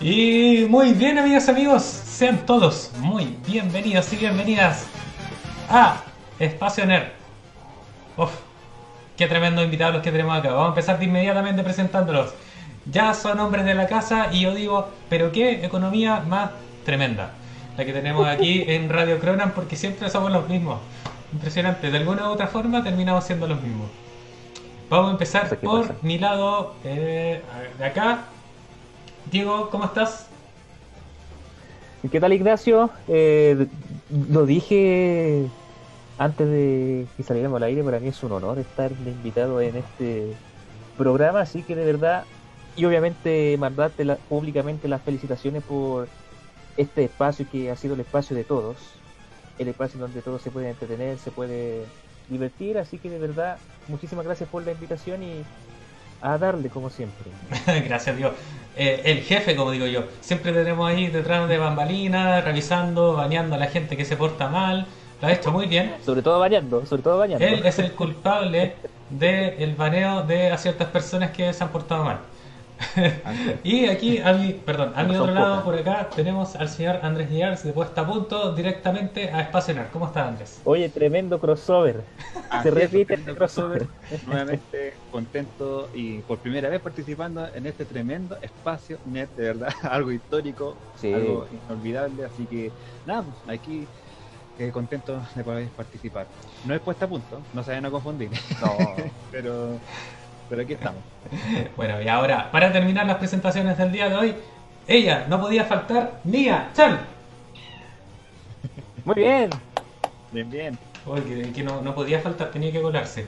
Y muy bien, amigas amigos, sean todos muy bienvenidos y bienvenidas a Espacio Nerd. Uf, qué tremendo invitados los que tenemos acá. Vamos a empezar de inmediatamente presentándolos. Ya son hombres de la casa y yo digo, pero qué economía más tremenda la que tenemos aquí en Radio Cronan porque siempre somos los mismos. Impresionante, de alguna u otra forma terminamos siendo los mismos. Vamos a empezar por mi lado eh, de acá. Diego, ¿cómo estás? ¿Qué tal Ignacio? Eh, lo dije antes de que saliéramos al aire, para mí es un honor estar de invitado en este programa, así que de verdad, y obviamente mandarte la- públicamente las felicitaciones por este espacio que ha sido el espacio de todos, el espacio donde todos se pueden entretener, se puede divertir, así que de verdad, muchísimas gracias por la invitación y a darle como siempre. Gracias, Dios. Eh, el jefe, como digo yo. Siempre tenemos ahí detrás de bambalinas, revisando, baneando a la gente que se porta mal. Lo ha hecho muy bien. Sobre todo bañando, sobre todo bañando. Él es el culpable del baneo de a ciertas personas que se han portado mal. Y aquí, a mi, perdón, a mi otro lado, por acá, tenemos al señor Andrés Díaz de Puesta a Punto directamente a Espacio Nerd. ¿Cómo está Andrés? Oye, tremendo crossover. Así Se repite el crossover. Nuevamente contento y por primera vez participando en este tremendo espacio net, de verdad, algo histórico, Sí. algo inolvidable, así que nada, pues, aquí eh, contento de poder participar. No es puesta a punto, no se vayan a confundir, No. pero, pero aquí estamos. Bueno, y ahora, para terminar las presentaciones del día de hoy, ella no podía faltar, Nia Chan. Muy bien. Bien, bien. Uy, que, que no, no podía faltar, tenía que colarse.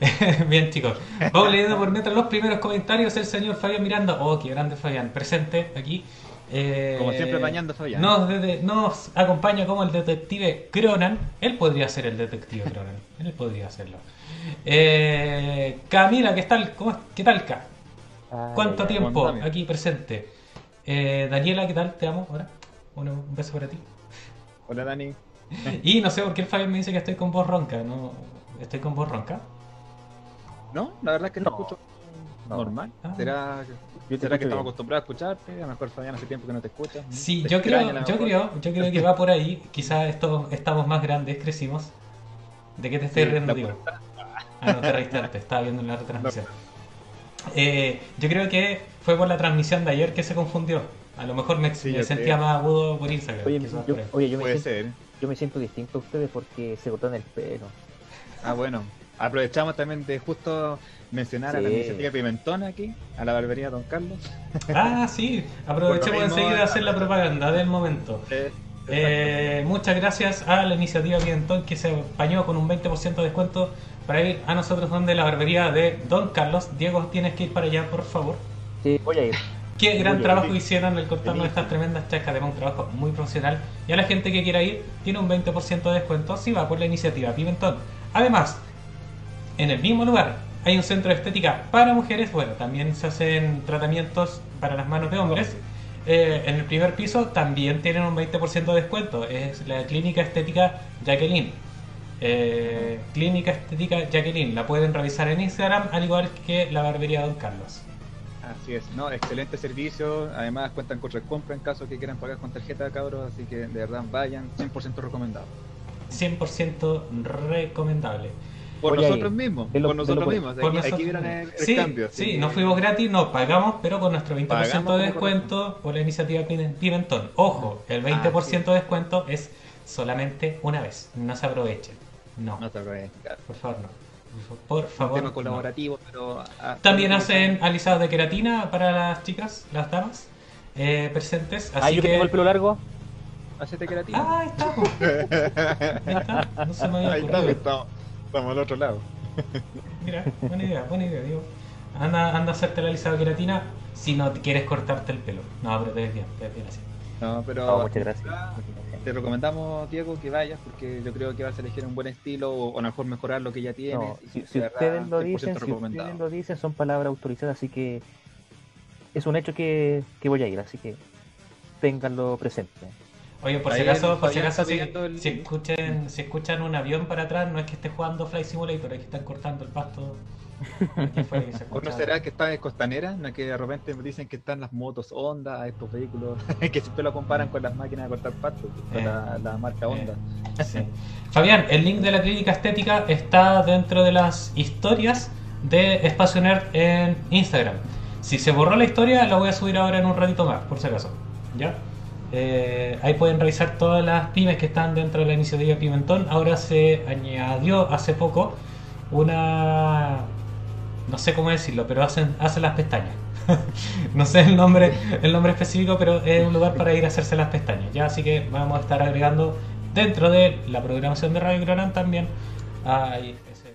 Bien, chicos. Vamos leyendo por mientras los primeros comentarios. El señor Fabián Miranda. Oh, qué grande Fabián. Presente aquí. Eh, Como siempre, bañando Fabián. Nos, de- nos acompaña como el detective Cronan. Él podría ser el detective Cronan. Él podría hacerlo. Eh, Camila, ¿qué tal? ¿Cómo, es- ¿Qué tal? Ay, ¿Cuánto ay, tiempo aquí presente? Eh, Daniela, ¿qué tal? Te amo. Ahora, un, un beso para ti. Hola Dani. Y no sé por qué el Fabián me dice que estoy con voz ronca. ¿no? ¿Estoy con voz ronca? No, la verdad es que No. escucho No. normal. Ah. ¿Será, Yo será que estamos acostumbrados a escucharte? A lo mejor Fabián hace tiempo que no te escucha. Sí, Te yo creo, yo creo, yo creo que va por ahí. Quizás esto, estamos más grandes, crecimos. ¿De qué te estoy Sí, riendo, tío? Ah, no te reíste antes, estaba viendo la retransmisión. Eh, yo creo que fue por la transmisión de ayer que se confundió. A lo mejor me, Sí, me yo sentía creo. más agudo por Instagram. Oye, yo, por ahí. oye, yo me Puede siento, ser. yo me siento distinto a ustedes porque se cortaron el pelo. Ah, bueno. Aprovechamos también de justo mencionar a la iniciativa Pimentón aquí, a la barbería Don Carlos. Ah, sí, aprovechemos enseguida de hacer la propaganda del momento. Eh, Eh, muchas gracias a la iniciativa Pimentón que se apañó con un 20% de descuento para ir a nosotros donde la barbería de Don Carlos. Diego, tienes que ir para allá, por favor. Sí, voy a ir. Qué gran trabajo sí. hicieron al cortarnos estas tremendas chascas, además un trabajo muy profesional. Y a la gente que quiera ir, tiene un 20% de descuento si va por la iniciativa Pimentón. Además, en el mismo lugar hay un centro de estética para mujeres. Bueno, también se hacen tratamientos para las manos de hombres. Eh, en el primer piso también tienen un 20% de descuento. Es la clínica estética Jacqueline. Eh, clínica estética Jacqueline. La pueden revisar en Instagram, al igual que la barbería Don Carlos. Así es, no, excelente servicio. Además cuentan con recompra en caso que quieran pagar con tarjeta, cabros. Así que de verdad vayan, 100% recomendado. 100% recomendable. Por Voy a nosotros De lo- por nosotros mismos. Por Aquí, nosotros aquí vieron mismos. el, el sí, cambio. sí, que- no fuimos gratis, no pagamos, pero con nuestro 20% Pagamos de descuento por la iniciativa Pime- Pimentón. Ojo, el 20% de descuento es solamente una vez, no se aprovechen. No, No te preocupes, claro. por favor, no. Por Un favor. tema no. colaborativo, pero. ah, También hacen alisados de queratina para las chicas, las damas eh, presentes. Así Ah, yo que tengo el pelo largo. Hacete queratina. Ah, ahí está. po. Ahí está. No se me había Ahí está, ocurrido. Estamos, al otro lado. Mira, buena idea, buena idea, digo. Anda, anda a hacerte la alisado de queratina si no quieres cortarte el pelo. No, pero te ves bien, te ves bien así. No, pero. No, muchas gracias. Te recomendamos, Diego, que vayas porque yo creo que vas a elegir un buen estilo o, o a lo mejor mejorar lo que ya tienes. No, si, ustedes lo 100% dicen, si ustedes lo dicen, son palabras autorizadas, así que es un hecho que, que voy a ir, así que ténganlo presente. Oye, por si acaso, por si Fabián acaso, si, pidiendo el- si escuchen, si escuchan un avión para atrás, no es que esté jugando Flight Simulator, es que están cortando el pasto. Fue que se ¿O no escucha. será que está en costanera? ¿No? Que de repente dicen que están las motos Honda, estos vehículos, que siempre lo comparan con las máquinas de cortar pasto, con Eh, la, la marca Honda. Sí. Fabián, el link de la clínica estética está dentro de las historias de Espacio Nerd en Instagram. Si se borró la historia, la voy a subir ahora en un ratito más, por si acaso. ¿Ya? Eh, ahí pueden revisar todas las pymes que están dentro de la iniciativa Pimentón. Ahora se añadió hace poco una. No sé cómo decirlo, pero hacen, hacen las pestañas. no sé el nombre, el nombre específico, pero es un lugar para ir a hacerse las pestañas. Ya, así que vamos a estar agregando dentro de la programación de Radio Granán también. Ahí, ese-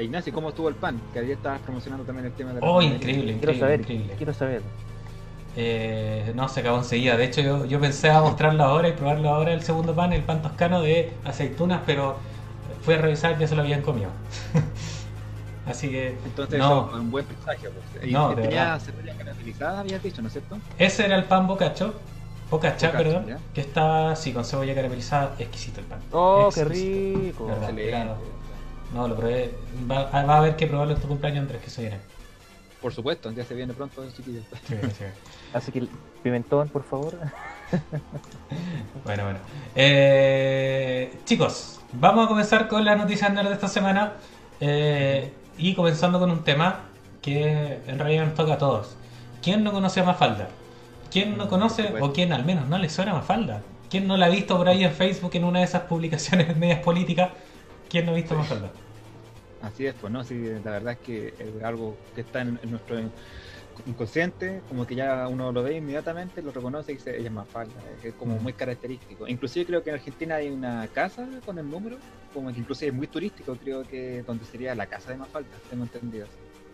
E Ignacio, ¿cómo estuvo el pan? Que ayer estabas promocionando también el tema de la Oh, panadería. increíble, Quiero increíble, saber, increíble. quiero saber. Eh, no, se acabó enseguida. De hecho, yo, yo pensé a mostrarlo ahora y probarlo ahora el segundo pan, el pan toscano de aceitunas, pero fui a revisar ya se lo habían comido. Así que Entonces, No. eso es un buen presagio. Pues. Y No, tenía cebolla caramelizada, habías dicho, ¿no es cierto? ese era el pan bocacho, bocacha, Bocacha, perdón, ya. que estaba así con cebolla caramelizada, exquisito el pan. Oh, qué Exquisito. rico. Verdad. Excelente. No, lo probé. Va, ah, va a haber que probarlo en tu cumpleaños, Andrés, que en él. Por supuesto, ya se viene pronto, chiquillos. Sí, sí. Así que, pimentón, por favor. Bueno, bueno. Eh, chicos, vamos a comenzar con las noticias nerd de esta semana. eh, y comenzando con un tema que en realidad nos toca a todos. ¿Quién no conoce a Mafalda? ¿Quién no conoce o quién al menos no le suena a Mafalda? ¿Quién no la ha visto por ahí en Facebook en una de esas publicaciones medias políticas? ¿Quién no ha visto a Mafalda? Así es, pues, ¿no? Sí, la verdad es que es algo que está en, en nuestro inconsciente, como que ya uno lo ve inmediatamente, lo reconoce y dice, ella es más falda, es como Mm. muy característico. Inclusive creo que en Argentina hay una casa con el número, como que inclusive es muy turístico, creo que donde sería la casa de Mafalda, tengo entendido.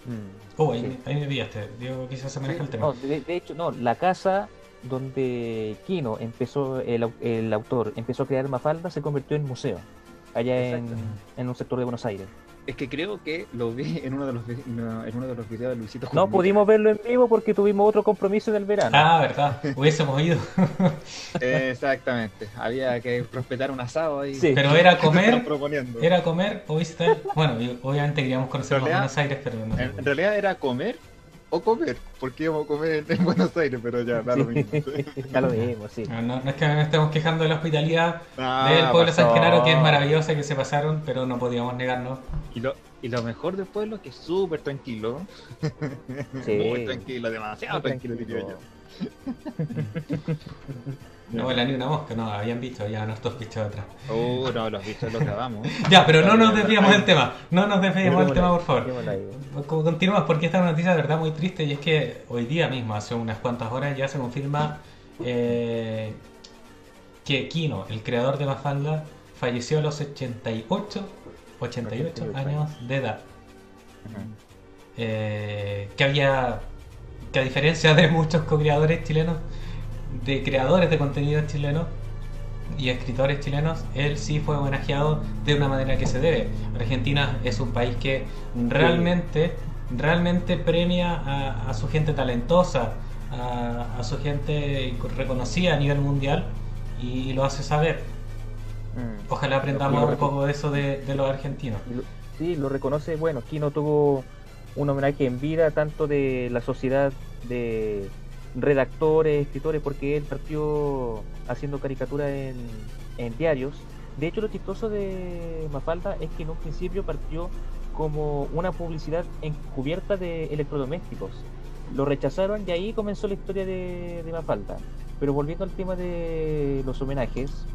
Mm. Oh, ahí, Sí. me- ahí me pillaste. Diego, quizás se maneja Sí. el tema. No, de, de hecho, no, la casa donde Kino empezó, el, el autor, empezó a crear Mafalda se convirtió en museo, allá en, en un sector de Buenos Aires. Es que creo que lo vi en uno de los en uno de los videos de Luisito No Comunica. pudimos verlo en vivo porque tuvimos otro compromiso en el verano. Ah, verdad. Hubiésemos ido. Exactamente, había que respetar un asado ahí. Sí. Pero era comer, proponiendo. era comer o visitar. Bueno, obviamente queríamos conocer En realidad- Buenos Aires, pero no. En, en realidad era comer o comer, porque íbamos a comer en, en Buenos Aires, pero ya, da lo mismo. ya lo vimos, sí. No, no- no es que nos estemos quejando de la hospitalidad Ah, del pueblo de San pasó. Genaro, que es maravillosa, que se pasaron, pero no podíamos negarnos. Y lo, y lo mejor del pueblo es que es súper tranquilo. Sí. Muy tranquilo, demasiado Muy tranquilo, diría yo. No vuela ni una mosca, no, habían visto, ya nuestros bichos atrás. Oh, no, los bichos los grabamos. Ya, pero no nos desviamos del tema, no nos desviamos del tema, por favor. Continuamos porque esta noticia de verdad muy triste y es que hoy día mismo, hace unas cuantas horas, ya se confirma eh, que Kino, el creador de Mafalda, falleció a los 88, 88 años de edad. Eh, que había, que a diferencia de muchos co-creadores chilenos, de creadores de contenidos chilenos y escritores chilenos, él sí fue homenajeado de una manera que se debe. Argentina es un país que realmente, realmente premia a, a su gente talentosa, a, a su gente reconocida a nivel mundial y lo hace saber. Mm. Ojalá aprendamos un poco de eso de, de los argentinos. Sí, lo reconoce. Bueno, Kino tuvo un homenaje en vida tanto de la sociedad de redactores, escritores, porque él partió haciendo caricaturas en, en diarios. De hecho, lo chistoso de Mafalda es que en un principio partió como una publicidad encubierta de electrodomésticos. Lo rechazaron y ahí comenzó la historia de, de Mafalda. Pero volviendo al tema de los homenajes,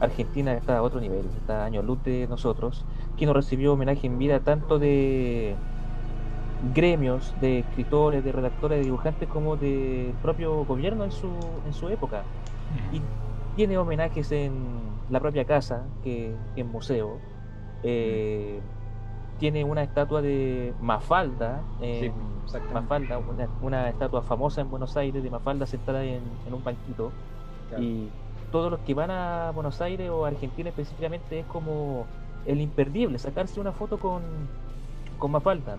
Argentina está a otro nivel, está a años luz de nosotros. Kino recibió homenaje en vida tanto de gremios, de escritores, de redactores, de dibujantes, como del propio gobierno en su, en su época. Y tiene homenajes en la propia casa, que que es museo. Eh, tiene una estatua de Mafalda, Sí, en. Mafalda, una, una estatua famosa en Buenos Aires de Mafalda sentada en, en un banquito. Claro. Y todos los que van a Buenos Aires o Argentina específicamente es como el imperdible, sacarse una foto con, con Mafalda.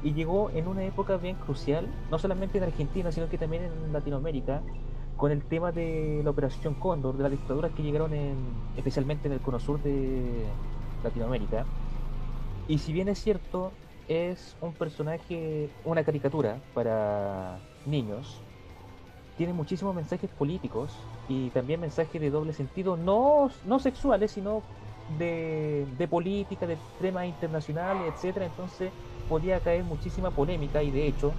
Y llegó en una época bien crucial, no solamente en Argentina, sino que también en Latinoamérica, con el tema de la Operación Cóndor, de las dictaduras que llegaron en, especialmente en el cono sur de Latinoamérica. Y si bien es cierto, es un personaje, una caricatura para niños, tiene muchísimos mensajes políticos y también mensajes de doble sentido, no, no sexuales, sino de, de política, de temas internacionales, etcétera. Entonces podía caer muchísima polémica y de hecho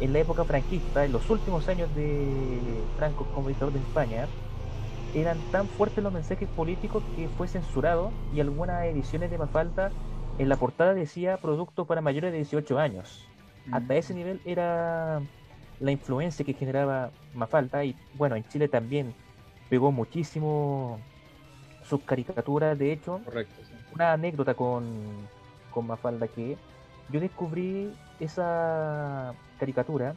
en la época franquista, en los últimos años de Franco como dictador de España, eran tan fuertes los mensajes políticos que fue censurado y algunas ediciones de Mafalda en la portada decía producto para mayores de 18 años. Hasta ese nivel era la influencia que generaba Mafalda y bueno, en Chile también pegó muchísimo sus caricaturas, de hecho, Correcto, sí. una anécdota con, con Mafalda que yo descubrí esa caricatura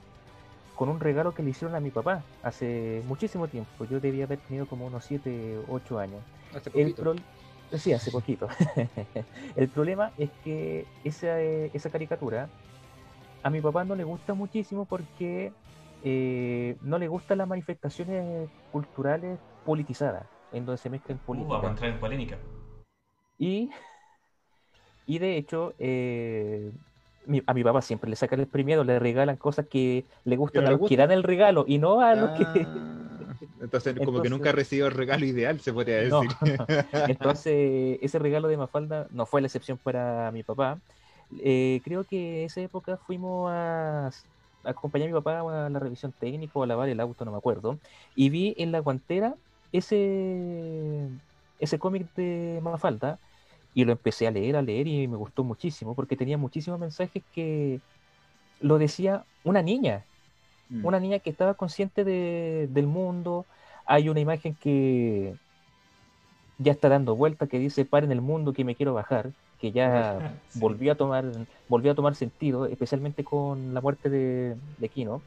con un regalo que le hicieron a mi papá hace muchísimo tiempo. Yo debía haber tenido como unos 7, 8 años. Hace El poquito. pro- Sí, hace poquito. el problema es que esa, eh, esa caricatura a mi papá no le gusta muchísimo porque eh, no le gustan las manifestaciones culturales politizadas, en donde se mezclan Uh, política. vamos a entrar en polémica. Y, y de hecho, eh, mi- a mi papá siempre le sacan el premiado, le regalan cosas que le gustan a los que dan el regalo y no a los que... Ah, Entonces, como que nunca recibió el regalo ideal, se podría No. decir. Entonces, ese regalo de Mafalda no fue la excepción para mi papá. Eh, creo que esa época fuimos a, a acompañar a mi papá a la revisión técnica o a lavar el auto, no me acuerdo. Y vi en la guantera ese, ese cómic de Mafalda y lo empecé a leer, a leer y me gustó muchísimo porque tenía muchísimos mensajes que lo decía una niña Mm. una niña que estaba consciente de- del mundo. Hay una imagen que ya está dando vuelta que dice paren el mundo que me quiero bajar, que ya Sí. volvió a tomar, volvió a tomar sentido, especialmente con la muerte de, de Kino.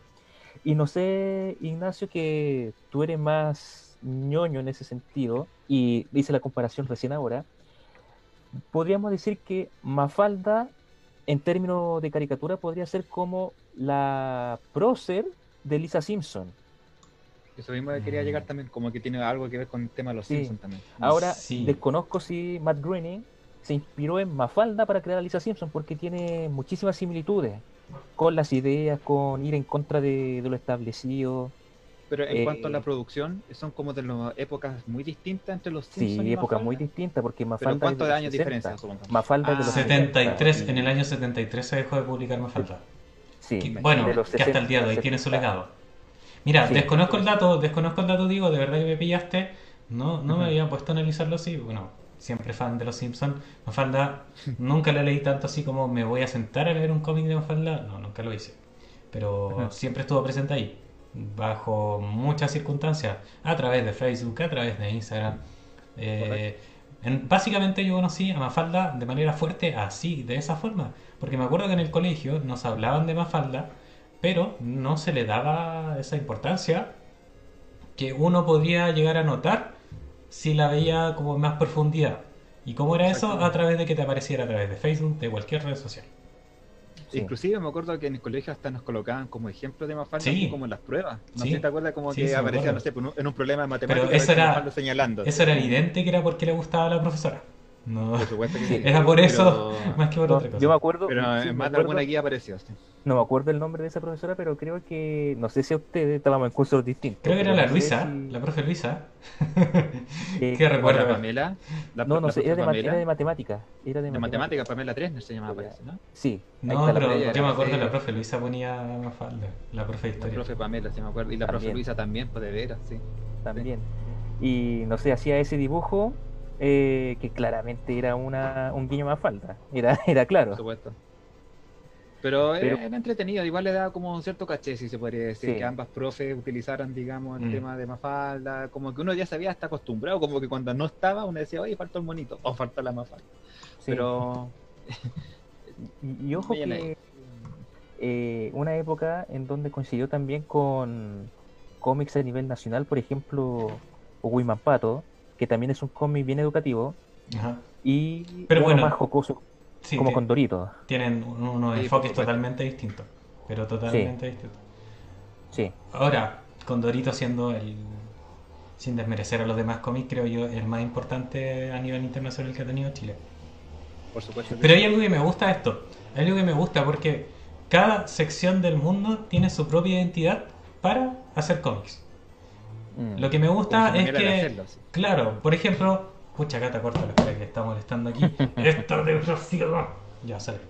Y no sé, Ignacio, que tú eres más ñoño en ese sentido, y hice la comparación recién ahora. Podríamos decir que Mafalda, en términos de caricatura, podría ser como la prócer de Lisa Simpson. Eso mismo quería llegar también, como que tiene algo que ver con el tema de los Sí. Simpsons también. Ahora, Sí. desconozco si Matt Groening se inspiró en Mafalda para crear a Lisa Simpson porque tiene muchísimas similitudes con las ideas, con ir en contra de, de lo establecido. Pero en Eh, cuanto a la producción, son como de las épocas muy distintas entre los Sí, Simpsons y época muy Mafalda. distinta porque Pero Mafalda ¿cuántos de años de 60. diferencia? supongo? Mafalda de Ah, los 73, 60. en el año 73 se dejó de publicar Mafalda. Sí, Que- bueno, de los que hasta el día de hoy 60, tiene su legado. Mira, Sí. desconozco el dato, desconozco el dato, digo, de verdad que me pillaste. No, no me había puesto a analizarlo así. Bueno, siempre fan de los Simpsons. Mafalda, nunca la leí tanto así como me voy a sentar a leer un cómic de Mafalda. No, nunca lo hice. Pero siempre estuvo presente ahí, bajo muchas circunstancias, a través de Facebook, a través de Instagram. Eh, en- básicamente yo conocí a Mafalda de manera fuerte así, de esa forma. Porque me acuerdo que en el colegio nos hablaban de Mafalda, pero no se le daba esa importancia que uno podría llegar a notar si la veía como en más profundidad. ¿Y cómo era eso? A través de que te apareciera a través de Facebook, de cualquier red social. Sí. Inclusive me acuerdo que en el colegio hasta nos colocaban como ejemplos de Mafalda, Sí. como en las pruebas. No Sí. sé si te acuerdas como que aparecía, no sé, en un problema de matemáticas, señalando. Eso era evidente que era porque le gustaba a la profesora. No, Por supuesto que sí. era por eso, Pero, más que por No, otra cosa. yo me acuerdo, pero sí, en más de acuerdo- alguna guía apareció. sí. no me acuerdo el nombre de esa profesora, pero creo que, no sé si a ustedes estábamos en cursos distintos. Creo que era la no Luisa, si- la profe Luisa. eh, ¿Qué la recuerda? Pamela. La, No, no la sé, era de, profe Pamela, era de matemática. Era de, de matemática, Pamela Tresner se llamaba, parece, ¿no? Sí. No, pero profe. yo me acuerdo de la profe Luisa ponía Mafalda, la profe de La historia. profe Pamela, si me acuerdo. Y la profe También. Luisa también, pues de veras, sí. también. Y no sé, hacía ese dibujo eh, que claramente era una, un guiño más falta. Era, era Por claro. supuesto. Pero, Pero- era, era entretenido, igual le daba como un cierto caché, si se podría decir, Sí. que ambas profes utilizaran, digamos, el Mm. tema de Mafalda, como que uno ya sabía, está acostumbrado, como que cuando no estaba, uno decía, oye, faltó el monito, o faltó la Mafalda. Sí. Pero, Y, y ojo que eh, una época en donde coincidió también con cómics a nivel nacional, por ejemplo, Wiman Pato, que también es un cómic bien educativo, Ajá. y Pero uno bueno, más jocoso, Sí, como con Dorito. tienen unos Sí, enfoques totalmente distintos. Pero totalmente distintos. Sí, Ahora, Condorito siendo el, sin desmerecer a los demás cómics, creo yo, el más importante a nivel internacional que ha tenido Chile. Por supuesto. Pero sí. hay algo que me gusta esto. Hay algo que me gusta porque cada sección del mundo tiene su propia identidad para hacer cómics. Mm. Lo que me gusta es que, hacerlo, sí. claro, por ejemplo, pucha, acá te corta la cara que está molestando aquí. Esto de desgraciado. Ya sale.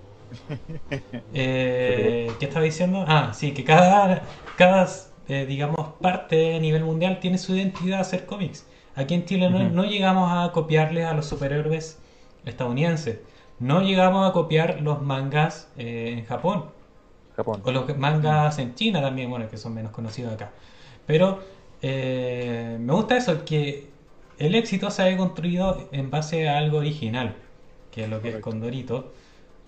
Eh, ¿Qué estaba diciendo? Ah, sí, que cada, cada eh, digamos, parte a nivel mundial tiene su identidad a hacer cómics. Aquí en Chile no, no llegamos a copiarles a los superhéroes estadounidenses. No llegamos a copiar los mangas eh, en Japón. Japón. O los mangas en China también, bueno, que son menos conocidos acá. Pero eh, me gusta eso, que el éxito se haya construido en base a algo original, que es lo que es. Condorito.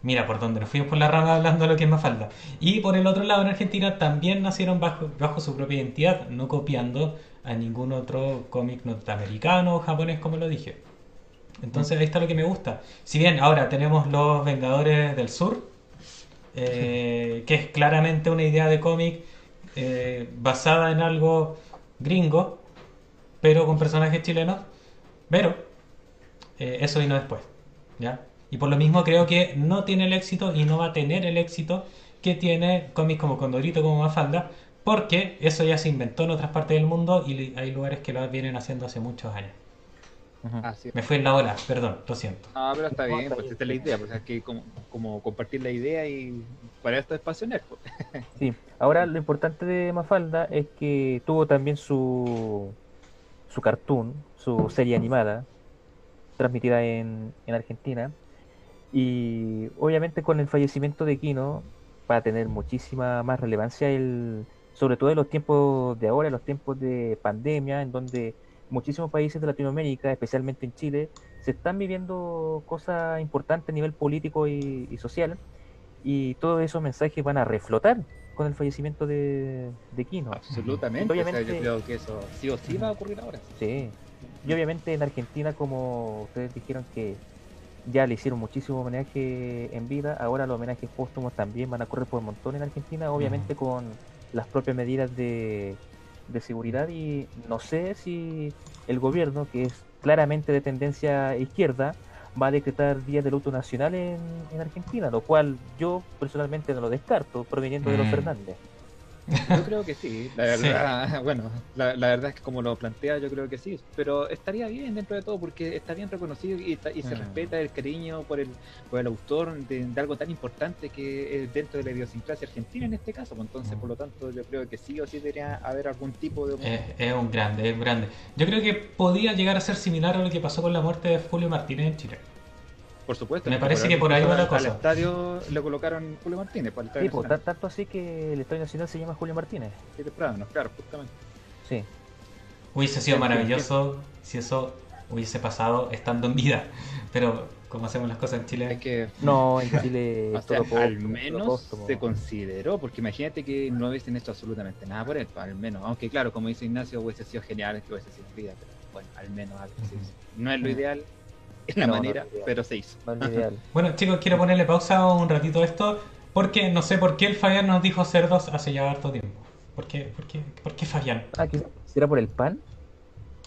Mira, por donde nos fuimos por la rama hablando de lo que es más falta. Y por el otro lado, en Argentina también nacieron bajo, bajo su propia identidad, no copiando a ningún otro cómic norteamericano o japonés, como lo dije. Entonces ahí está lo que me gusta. Si bien ahora tenemos los Vengadores del Sur, eh, que es claramente una idea de cómic eh, basada en algo gringo, pero con personajes chilenos, pero eh, eso vino después, ¿ya? Y por lo mismo creo que no tiene el éxito y no va a tener el éxito que tiene cómics como Condorito, como Mafalda, porque eso ya se inventó en otras partes del mundo y hay lugares que lo vienen haciendo hace muchos años. Ah, sí. Me fui en la ola, perdón, lo siento. Ah, pero está bien, pues esta es la idea, pues es que como, como compartir la idea y para esto es pasionar. Pues. Sí, ahora lo importante de Mafalda es que tuvo también su, su cartoon, su serie animada, transmitida en, en Argentina. Y obviamente con el fallecimiento de Kino va a tener muchísima más relevancia, el, sobre todo en los tiempos de ahora, en los tiempos de pandemia, en donde muchísimos países de Latinoamérica, especialmente en Chile, se están viviendo cosas importantes a nivel político y, y social. Y todos esos mensajes van a reflotar con el fallecimiento de, de Kino. Absolutamente. O sea, Obviamente- yo creo que eso sí o sí va a ocurrir ahora. Sí. Y obviamente en Argentina, como ustedes dijeron que ya le hicieron muchísimo homenaje en vida, ahora los homenajes póstumos también van a correr por montón en Argentina, obviamente con las propias medidas de, de seguridad y no sé si el gobierno, que es claramente de tendencia izquierda, va a decretar días de luto nacional en, en Argentina, lo cual yo personalmente no lo descarto, proveniendo de los Mm. Fernández. Yo creo que sí, la Sí. verdad, bueno, la, la verdad es que como lo plantea yo creo que sí, pero estaría bien dentro de todo porque está bien reconocido y, está- y se Mm. respeta el cariño por el, por el autor de, de algo tan importante que es dentro de la idiosincrasia argentina en este caso, pues entonces Mm. por lo tanto yo creo que sí o sí debería haber algún tipo de... Es, es un grande, es un grande. Yo creo que podía llegar a ser similar a lo que pasó con la muerte de Julio Martínez en Chile. Por supuesto. Me parece que por ahí va la cosa. Al estadio le colocaron Julio Martínez, para el Sí, estadio pues, tanto así que el Estadio Nacional se llama Julio Martínez. Sí, temprano, claro, justamente. Sí. Hubiese sido maravilloso si eso hubiese pasado estando en vida. Pero como hacemos las cosas en Chile, que No, en Chile O sea, todo al menos se consideró, porque imagínate que no hubiesen hecho absolutamente nada por él, pues, al menos. Aunque claro, como dice Ignacio, hubiese sido genial que hubiese sido en vida, pero bueno, al menos algo. No es lo ideal, es la No, manera, pero se hizo. Bueno, chicos, quiero ponerle pausa un ratito a esto, porque no sé por qué el Fabián nos dijo cerdos hace ya harto tiempo. ¿Por qué, por qué, por qué Fabián? Ah, ¿qué- ¿será por el pan?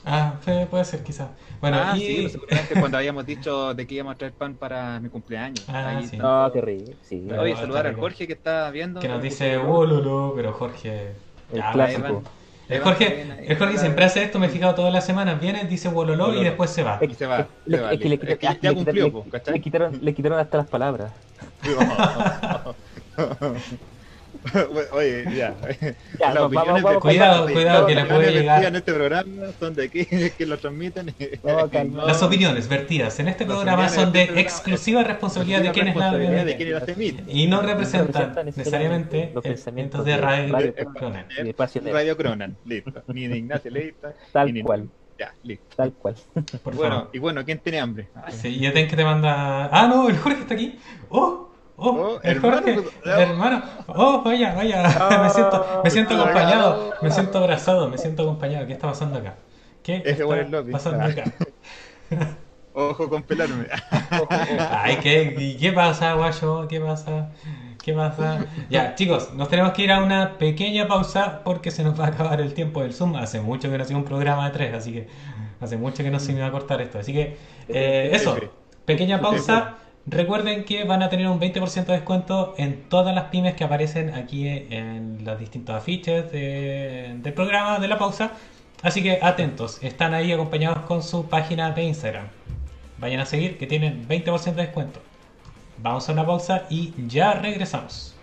Ah, puede, ser quizás. Bueno, ah, y... sí, seguramente cuando habíamos dicho de que íbamos a traer pan para mi cumpleaños. Ah, Ahí sí. está. No, qué rico. Sí, Pero- Oye, saludar al rico. Jorge que está viendo. que nos dice, oh, Lolo", pero Jorge... el ya, clásico. El Jorge, el Jorge siempre hace esto, me he fijado todas las semanas. Viene, dice Wololo y después se va. Y se va, Le- se va, es que le, ya cumplió, le quitaron, le quitaron hasta las palabras. Oye, ya. Ya, Las vamos, opiniones vamos, Cuidado, cuidado, que las le puede llegar- en este programa son de aquí, que lo transmiten. No. Las opiniones vertidas en este Las programa son de este exclusiva responsabilidad de quienes la quienes emiten. y no representan necesariamente los pensamientos de Radio Cronan. Radio Cronan, listo. Ni de Ignacio Leita. Tal cual. Ya, listo. Tal cual. Por Bueno, favor. y bueno, ¿quién tiene hambre? Ay, Sí, y Eten que te manda. Ah, no, el Jorge está aquí. ¡Oh! ¡Oh! Oh, hermano, Jorge, pues, hermano. ¡Oh, vaya, vaya! me siento, me siento Ah, acompañado, ah. me siento abrazado, me siento acompañado. ¿Qué está pasando acá? ¿Qué está pasando Ah. acá? Ojo con pelarme. Ay, ¿qué, y ¿qué pasa, guayo? ¿Qué pasa? ¿Qué pasa? Ya, chicos, nos tenemos que ir a una pequeña pausa porque se nos va a acabar el tiempo del Zoom. Hace mucho que no hacía un programa de tres, así que hace mucho que no se me va a cortar esto. Así que, eh, eso, pequeña pausa. Recuerden que van a tener un 20% de descuento en todas las pymes que aparecen aquí en los distintos afiches de- del programa de la pausa. Así que atentos, están ahí acompañados con su página de Instagram. Vayan a seguir que tienen 20% de descuento. Vamos a una pausa y ya regresamos.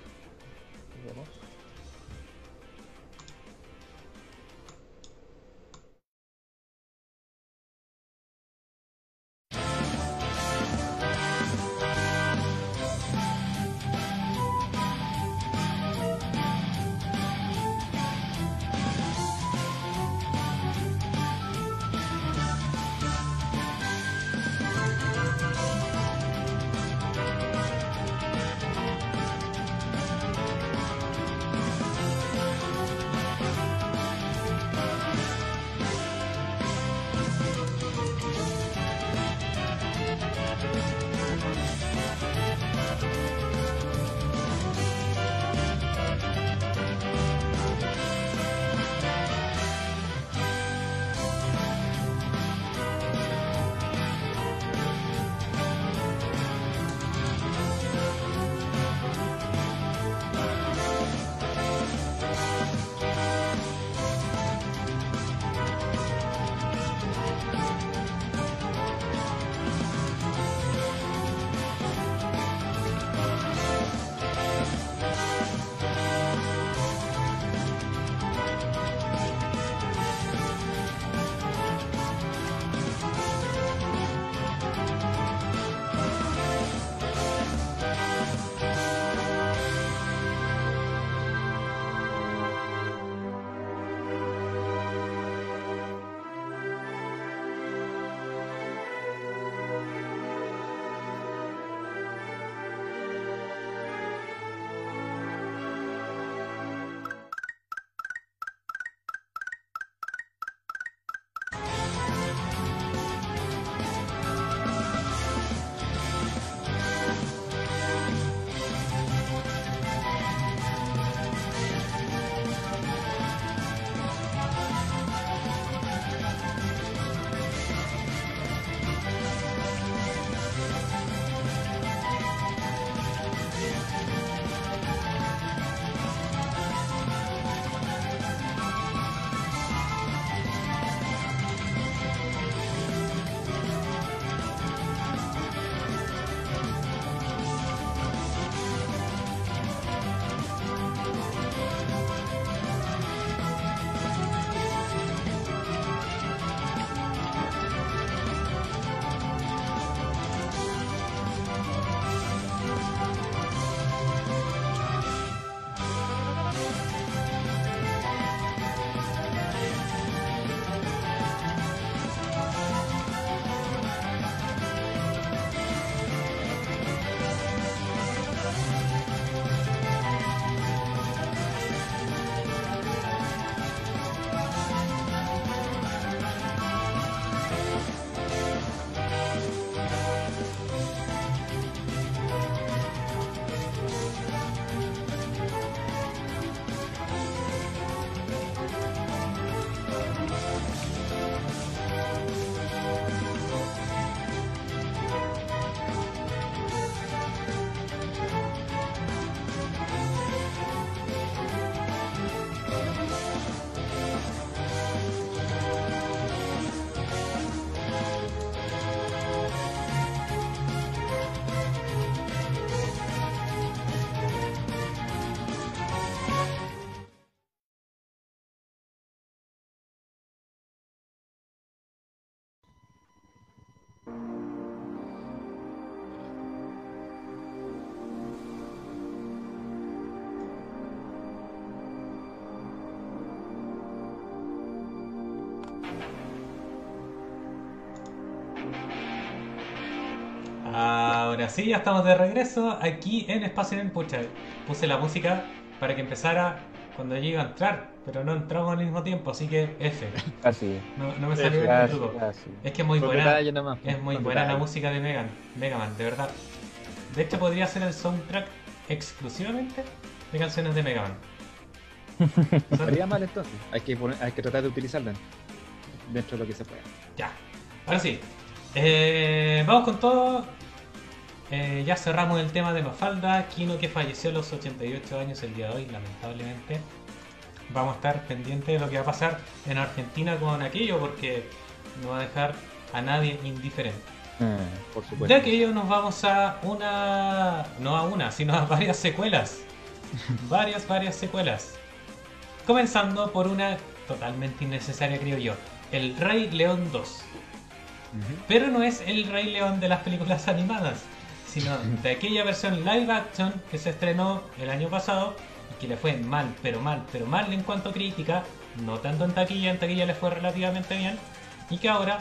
Ahora sí, ya estamos de regreso aquí en Espacio en Pucha. Puse la música para que empezara cuando yo iba a entrar, pero no entramos al mismo tiempo, así que F. Así, No, no me F, salió el truco. Es que es muy buena. nomás, Es muy buena la música de Megan, Mega Man, de verdad. De hecho podría ser el soundtrack exclusivamente de canciones de Mega Man. No estaría mal entonces. Hay que, poner- hay que tratar de utilizarla dentro de lo que se pueda. Ya, ahora sí. Eh, vamos con todo. Eh, ya cerramos el tema de Mafalda, Kino que falleció a los 88 años el día de hoy, lamentablemente. Vamos a estar pendientes de lo que va a pasar en Argentina con aquello, porque no va a dejar a nadie indiferente. Por De supuesto. aquello nos vamos a una. No a una, sino a varias secuelas. varias, varias secuelas. Comenzando por una totalmente innecesaria, creo yo. El Rey León 2. Ujú. Pero no es el Rey León de las películas animadas, sino de aquella versión live action que se estrenó el año pasado y que le fue mal, pero mal, pero mal en cuanto a crítica, no tanto en taquilla, en taquilla le fue relativamente bien, y que ahora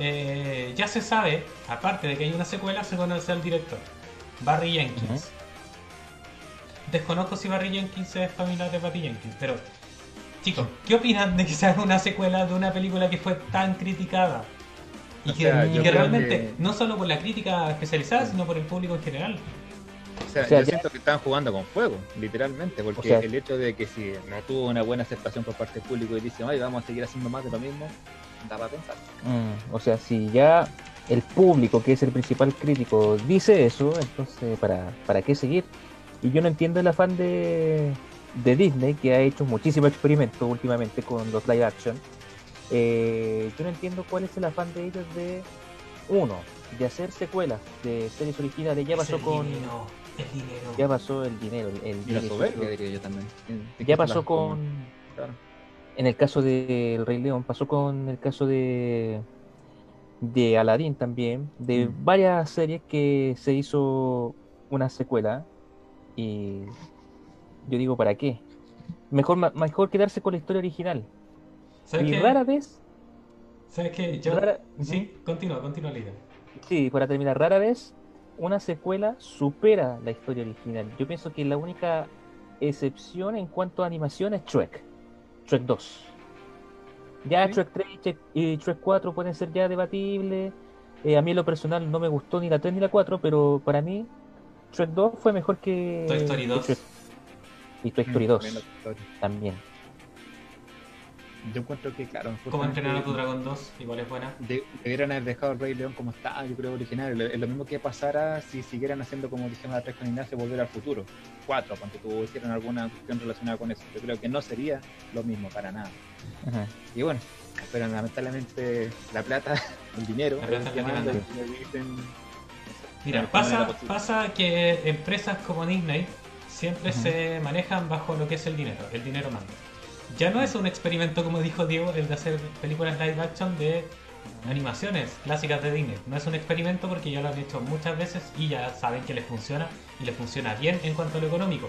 eh, ya se sabe, aparte de que hay una secuela, se conoce al director, Barry Jenkins. Desconozco si Barry Jenkins es familiar de Patty Jenkins, pero chicos, ¿qué opinan de que se haga una secuela de una película que fue tan criticada? Y que, sea, y yo que creo realmente, que- no solo por la crítica especializada, sino por el público en general. O sea, O sea, yo ya- siento que están jugando con fuego, literalmente, porque O sea- el hecho de que si no tuvo una buena aceptación por parte del público y dicen, ay, vamos a seguir haciendo más de lo mismo, da para pensar. Mm, o sea, si ya el público, que es el principal crítico, dice eso, entonces, ¿para, para qué seguir? Y yo no entiendo el afán de, de Disney, que ha hecho muchísimo experimento últimamente con los live action. Eh, yo no entiendo cuál es el afán de ellos de, uno, de hacer secuelas de series originales. Ya pasó el con. dinero, el dinero. Ya pasó el dinero. El, el Y la dinero. soberbia, diría yo también. Ya pasó con. Claro. En el caso del Rey León, pasó con el caso de de Aladdin también, de Mm. varias series que se hizo una secuela y yo digo, ¿para qué? Mejor, ma- mejor quedarse con la historia original. ¿Sabes Y qué? rara vez, ¿Sabes qué? Yo... rara- Sí, continúa, continúa la idea. sí, para terminar, rara vez una secuela supera la historia original. Yo pienso que la única excepción en cuanto a animación es Shrek, Shrek 2. Ya Sí. Shrek 3 y Shrek- y Shrek 4 pueden ser ya debatibles. Eh, a mí en lo personal no me gustó ni la 3 ni la 4, pero para mí Shrek 2 fue mejor que, Toy Story que 2. Shrek. Y Toy Story Mm, 2 también la historia. también. Yo encuentro que, claro, ¿Cómo entrenar a tu dragón 2? Igual es buena. de- debieran haber dejado el Rey León como está, yo creo, original. Es lo mismo que pasara si siguieran haciendo, como dijimos la 3 con Ignacio, volver al futuro. 4, cuando tú alguna cuestión relacionada con eso. Yo creo que no sería lo mismo para nada. Ajá. Y bueno, pero lamentablemente la plata, el dinero, La plata dicen, Mira, pasa, pasa que empresas como Disney siempre se manejan bajo lo que es el dinero, el dinero manda. Ya no es un experimento, como dijo Diego, el de hacer películas live action de animaciones clásicas de Disney. No es un experimento porque ya lo han hecho muchas veces y ya saben que les funciona y les funciona bien en cuanto a lo económico.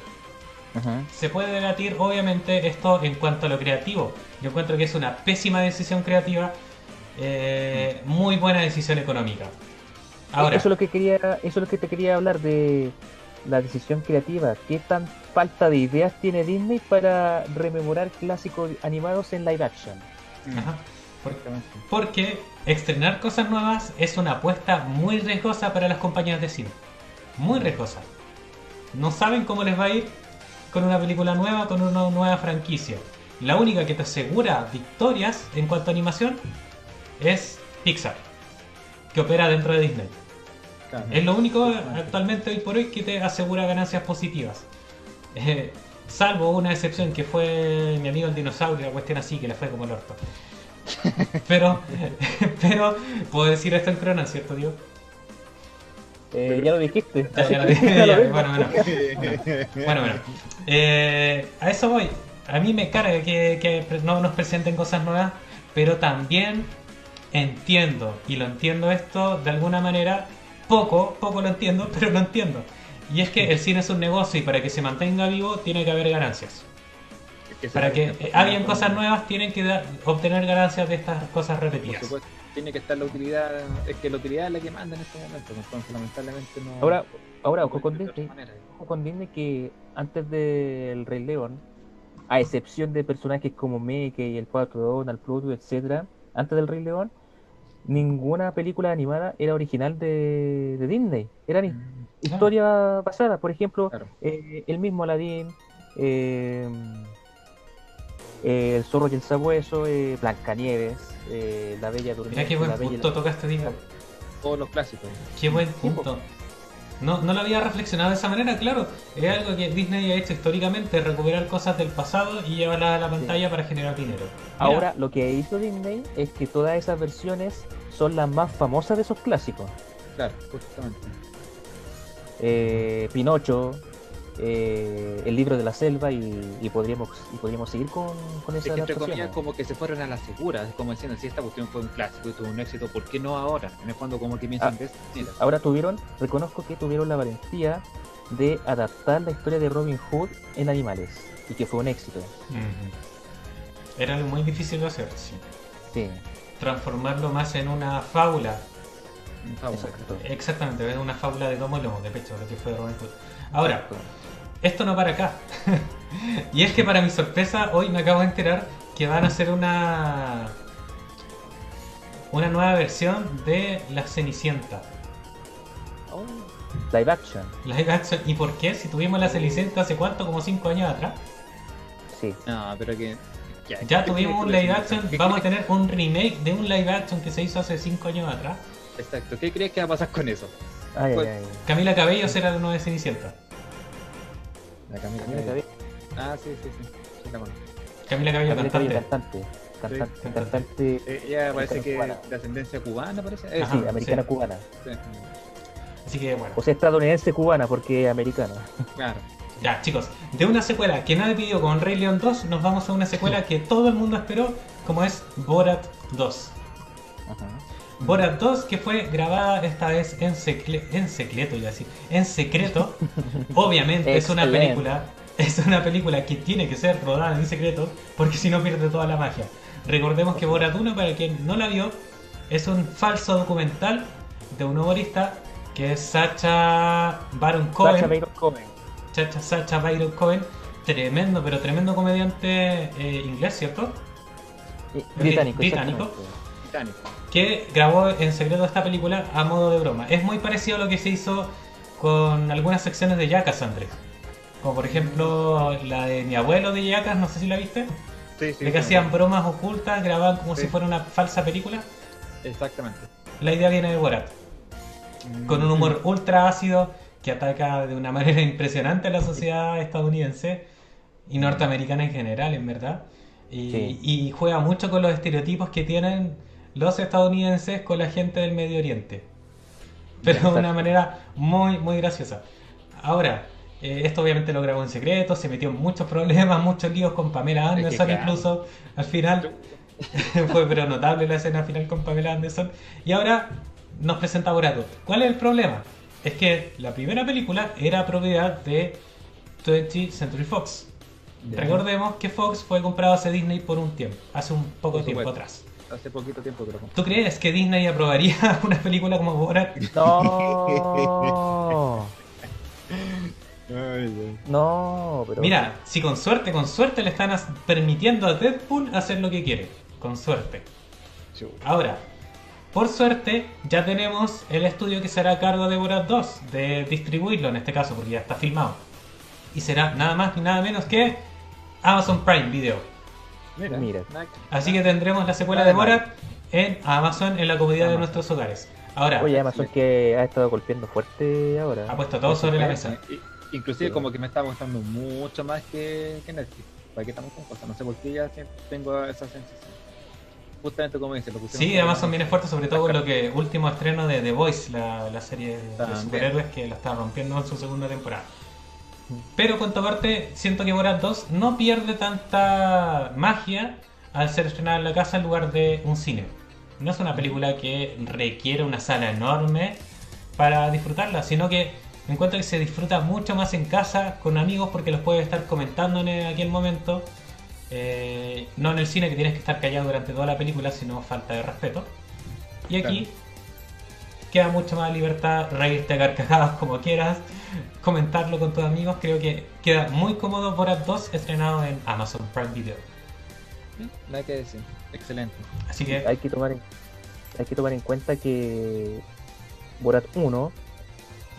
Se puede debatir, obviamente, esto en cuanto a lo creativo. Yo encuentro que es una pésima decisión creativa, eh, muy buena decisión económica. Ahora, Eso es lo que quería, eso es lo que te quería hablar de la decisión creativa. ¿Qué tan falta de ideas tiene Disney para rememorar clásicos animados en live action? Ajá. Por- Exactamente. Porque estrenar cosas nuevas es una apuesta muy riesgosa para las compañías de cine. Muy riesgosa. No saben cómo les va a ir con una película nueva, con una nueva franquicia. La única que te asegura victorias en cuanto a animación es Pixar, que opera dentro de Disney. Claro. Es lo único actualmente hoy por hoy que te asegura ganancias positivas. Eh, salvo una excepción que fue mi amigo el dinosaurio, la cuestión así que le fue como el orto. Pero, pero puedo decir esto en Cronan, ¿cierto, Diego? Eh, ya lo dijiste. Ya, lo dije, ya, bueno, bueno. Bueno, bueno. Eh, a eso voy. A mí me carga que, que no nos presenten cosas nuevas, pero también entiendo, y lo entiendo esto de alguna manera, poco, poco lo entiendo, pero lo entiendo. Y es que el cine es un negocio y para que se mantenga vivo tiene que haber ganancias. Es que Para que eh, hayan cosas nuevas tienen que da- obtener ganancias de estas cosas Por repetidas. supuesto, tiene que estar la utilidad, es que la utilidad es la que manda en este momento, entonces lamentablemente no. Ahora, ahora ojo con Disney, ojo Disney que antes del Rey León, a excepción de personajes como Mickey, el Pato Donald, Pluto, etcétera, antes del Rey León, ninguna película animada era original de, de Disney. Eran Mm, historias basadas. Por ejemplo, Claro. eh, el mismo Aladdin, eh, eh, El zorro y el sabueso, eh, Blancanieves, eh, La Bella Durmiente. Mira qué buen punto la- tocaste, Diego. Todos los clásicos. Qué buen punto. No, no lo había reflexionado de esa manera, claro. Es algo que Disney ha hecho históricamente, recuperar cosas del pasado y llevarlas a la pantalla para generar dinero. Mira, Ahora, lo que hizo Disney es que todas esas versiones son las más famosas de esos clásicos. Claro, justamente. Eh, Pinocho, eh, El libro de la selva y, y podríamos y podríamos seguir con, con Es esa que entre comillas como que se fueron a la segura, es como diciendo, si esta cuestión fue un clásico y tuvo un éxito, ¿por qué no ahora? En el fondo como que piensan Ah. manera. Ahora tuvieron, reconozco que tuvieron la valentía de adaptar la historia de Robin Hood en animales y que fue un éxito. ujú. Era algo muy difícil de hacer, sí. Sí, Transformarlo más en una fábula. Exacto. Exactamente, es una fábula de tomo y lomo, de pecho, lo que fue Robin Hood. Ahora, esto no para acá. y es que para mi sorpresa, hoy me acabo de enterar que van a hacer una. Una nueva versión de La Cenicienta. Oh, Live action, Live action. ¿Y por qué? Si tuvimos La Cenicienta hace cuánto, como 5 años atrás. sí. No, pero que... Ya ¿qué tuvimos un live action, vamos a tener un remake de un live action que se hizo hace 5 años atrás. Exacto, ¿qué crees que va a pasar con eso? Ay, ay, Pues- ay. Camila Cabello será la nueva Cenicienta. La Camila Camila Cabello. Ah, sí, sí, sí. Sí, la conozco. Camila Cabello Camila Cabello, cantante. cantante, cantante, Sí, cantante, Eh, Ella parece que cubana. de ascendencia cubana, parece. Eh, Ajá. sí, americana sí. cubana. sí, Así que bueno. O sea, estadounidense cubana porque es americana. claro. Ya, chicos, de una secuela que nadie pidió con Rey León 2, nos vamos a una secuela que todo el mundo esperó, como es Borat 2. Ajá. Borat 2, que fue grabada esta vez en, secle- en secreto, ya así, en secreto. Obviamente es una película, es una película que tiene que ser rodada en secreto, porque si no pierde toda la magia. Recordemos que Borat 1, para quien no la vio, es un falso documental de un humorista que es Sacha Baron Cohen. Sacha Baron Cohen. Sacha, Sacha Baron Cohen, tremendo, pero tremendo comediante eh, inglés, ¿cierto? Eh, Británico, británico. Que grabó en secreto esta película a modo de broma. Es muy parecido a lo que se hizo con algunas secciones de Jackass, Andrés. Como por ejemplo la de mi abuelo de Jackass, no sé si la viste. Sí, sí. de que sí. hacían bromas ocultas, grababan como Sí. si fuera una falsa película. Exactamente. La idea viene de Borat. Con un humor ultra ácido que ataca de una manera impresionante a la sociedad estadounidense y norteamericana en general, en verdad. Y, Sí. y juega mucho con los estereotipos que tienen los estadounidenses con la gente del Medio Oriente. Pero de una manera muy, muy graciosa. Ahora, eh, esto obviamente lo grabó en secreto, se metió en muchos problemas, muchos líos con Pamela Anderson incluso. Al final fue pero notable la escena final con Pamela Anderson. Y ahora nos presenta Borat. ¿Cuál es el problema? Es que la primera película era propiedad de 20th Century Fox. Ya. Recordemos que Fox fue comprado hace Disney por un tiempo, hace un poco tiempo atrás. Hace poquito tiempo compré. ¿Tú crees que Disney aprobaría una película como Borat? No, no, pero. Mira, si con suerte, con suerte le están permitiendo a Deadpool hacer lo que quiere. Con suerte. Ahora, por suerte, ya tenemos el estudio que será a cargo de Borat 2, de distribuirlo en este caso, porque ya está filmado. Y será nada más ni nada menos que Amazon Prime Video. Mira, Mira. Así que tendremos la secuela de Borat en Amazon en la comodidad de nuestros hogares. Ahora, Oye, Amazon que ha estado golpeando fuerte ahora. ha puesto todo sobre la mesa. Inclusive Sí. como que me está gustando mucho más que, que Netflix. ¿Para qué estamos con cosas? No sé por qué ya tengo esa sensación. Justamente como dice, lo pusieron Sí, como- Amazon viene fuerte, sobre todo con lo que último estreno de The Voice, la, la serie de superhéroes que la está rompiendo en su segunda temporada. Pero con tu parte, siento que Borat 2 no pierde tanta magia al ser estrenada en la casa en lugar de un cine. No es una película que requiere una sala enorme para disfrutarla, sino que encuentro que se disfruta mucho más en casa con amigos porque los puedes estar comentando en aquel momento. Eh, no en el cine que tienes que estar callado durante toda la película, sino falta de respeto. Y aquí queda mucho más libertad, reírte a carcajadas como quieras, comentarlo con tus amigos. Creo que queda muy cómodo Borat 2 estrenado en Amazon Prime Video. Sí, Nada que decir. Excelente. Así que Hay que tomar en, hay que tomar en cuenta que Borat 1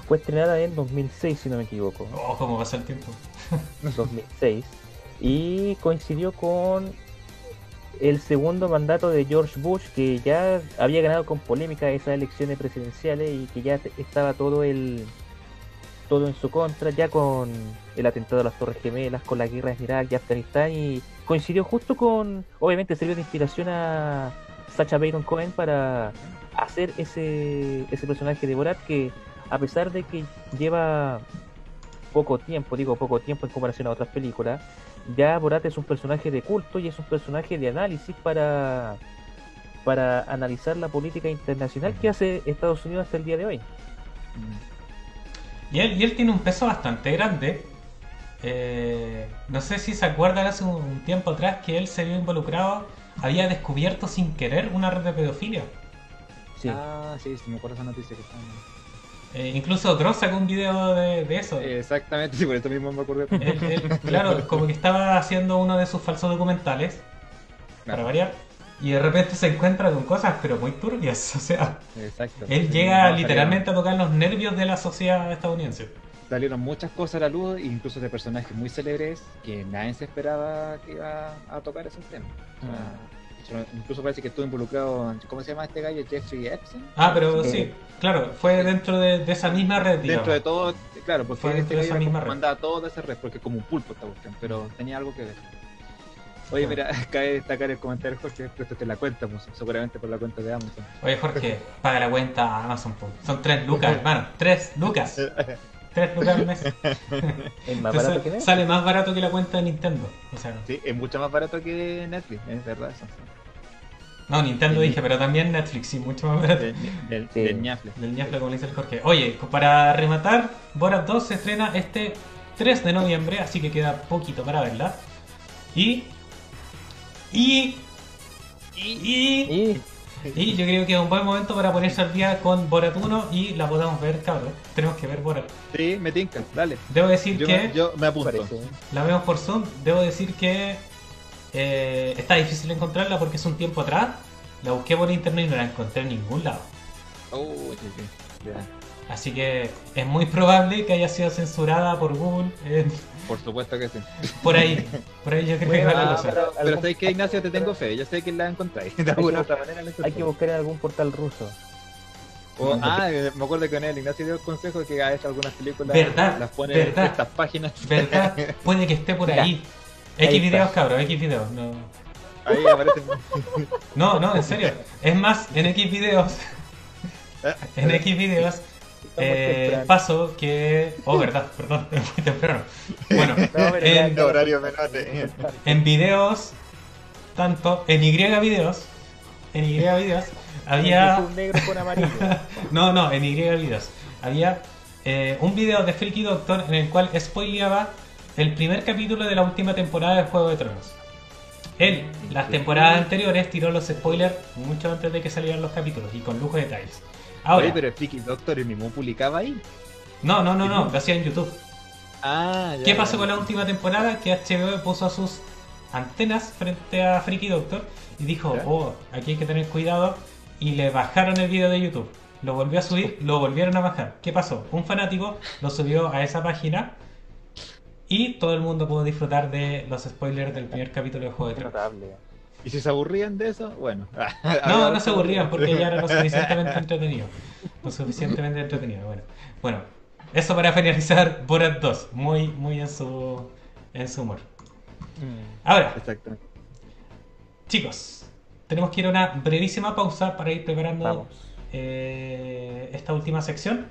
fue estrenada en 2006, si no me equivoco. Oh, cómo pasa el tiempo. 2006. Y coincidió con el segundo mandato de George Bush, que ya había ganado con polémica esas elecciones presidenciales y que ya estaba todo el todo en su contra, ya con el atentado a las Torres Gemelas, con la guerra en Irak y Afganistán, y coincidió justo con, obviamente sirvió de inspiración a Sacha Baron Cohen para hacer ese, ese personaje de Borat que a pesar de que lleva poco tiempo, digo poco tiempo en comparación a otras películas, ya Borat es un personaje de culto y es un personaje de análisis para para analizar la política internacional que hace Estados Unidos hasta el día de hoy. Y él, y él tiene un peso bastante grande. Eh, no sé si se acuerdan hace un, un tiempo atrás que él se vio involucrado, había descubierto sin querer una red de pedofilia. Sí. Ah, sí, sí, me acuerdo esa noticia que estaba. Eh, incluso Dross sacó un video de, de eso. Exactamente, sí, por eso mismo me acordé. Él- él, claro, como que estaba haciendo uno de sus falsos documentales, para variar, y de repente se encuentra con cosas, pero muy turbias. O sea, Exacto. él llega literalmente a tocar los nervios de la sociedad estadounidense. Salieron, muchas cosas a la luz, incluso de personajes muy célebres que nadie se esperaba que iba a tocar esos temas. O sea, Incluso parece que estuvo involucrado, en- ¿cómo se llama este gallo? Jeffrey Epstein. Ah, pero Sí. sí, claro, fue dentro de, de esa misma red, digamos. Dentro de todo, claro, porque Fue dentro este de gallo esa misma red. mandaba toda esa red, porque es como un pulpo esta cuestión, pero tenía algo que ver. Oye, mira, cabe destacar el comentario Jorge, esto te la cuenta, pues, seguramente por la cuenta de Amazon. Oye, Jorge, paga la cuenta a Amazon. po. Son tres lucas, hermano. Tres lucas. Tres lucas al mes. Es más barato que Netflix. sale más barato que la cuenta de Nintendo. O sea, Sí, es mucho más barato que Netflix, es verdad eso. No, Nintendo dije, pero también Netflix, sí, mucho más barato. Del, del, Sí. del ñafle. Del ñafle, como le dice el Jorge. Oye, para rematar, Borat 2 se estrena este 3 de noviembre, así que queda poquito para verla. Y. Y. Y. Y Y yo creo que es un buen momento para ponerse al día con Borat 1 y la podamos ver, cabrón. Tenemos que ver Borat. Sí, me tinca, dale. Debo decir Yo, que yo me apunto. la vemos por Zoom. Debo decir que eh, está difícil encontrarla porque es un tiempo atrás. La busqué por internet y no la encontré en ningún lado. Oh, sí, sí. Ya. Así que es muy probable que haya sido censurada por Google. eh, Por supuesto que sí. por ahí. Por ahí yo creo Bueno, que va la ah, cosa. pero- Pero algún- sabes que Ignacio te tengo fe, yo sé que la encontráis. De Hay que, alguna buscar, otra manera la hay que buscar en algún portal ruso. O- ah, me acuerdo que con él Ignacio dio el consejo de que a veces algunas películas Verdad, las pone verdad. en estas páginas. ¿Verdad? Puede que esté por ahí. X videos, cabrón, X videos. No, Ahí aparecen. no, no, en serio. Es más, en X videos, en X videos, eh, paso que. Oh, verdad, perdón, es muy temprano. Bueno, No, en, ya- horario menor. en videos, tanto en Y videos, en Y videos, había. Un negro con amarillo. No, no, en Y videos. Había eh, un video de Freaky Doctor en el cual spoileaba el primer capítulo de la última temporada de Juego de Tronos. Él, las temporadas anteriores, tiró los spoilers mucho antes de que salieran los capítulos y con lujo de detalles. Ahora, Oye, pero Freaky Doctor el mismo publicaba ahí. no, no, no, no, lo hacía en YouTube. Ah, ya. ¿Qué pasó con la última temporada? Que HBO puso sus antenas frente a Freaky Doctor y dijo, ¿Ya? oh, aquí hay que tener cuidado. Y le bajaron el video de YouTube. Lo volvió a subir, lo volvieron a bajar. ¿Qué pasó? Un fanático lo subió a esa página y todo el mundo pudo disfrutar de los spoilers del primer capítulo de Juego de Tronos. ¿Y si se aburrían de eso? Bueno. No, no se aburrían porque ya era lo suficientemente entretenido. Lo suficientemente entretenido. Bueno, bueno eso para finalizar Borat 2. Muy, muy en su, en su humor. Ahora, Exactamente. chicos, tenemos que ir a una brevísima pausa para ir preparando eh, esta última sección.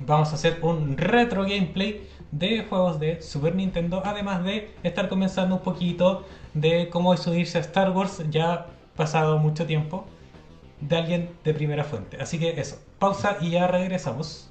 Vamos a hacer un retro gameplay de juegos de Super Nintendo, además de estar comenzando un poquito de cómo es unirse a Star Wars, ya pasado mucho tiempo, de alguien de primera fuente. Así que eso, pausa y ya regresamos.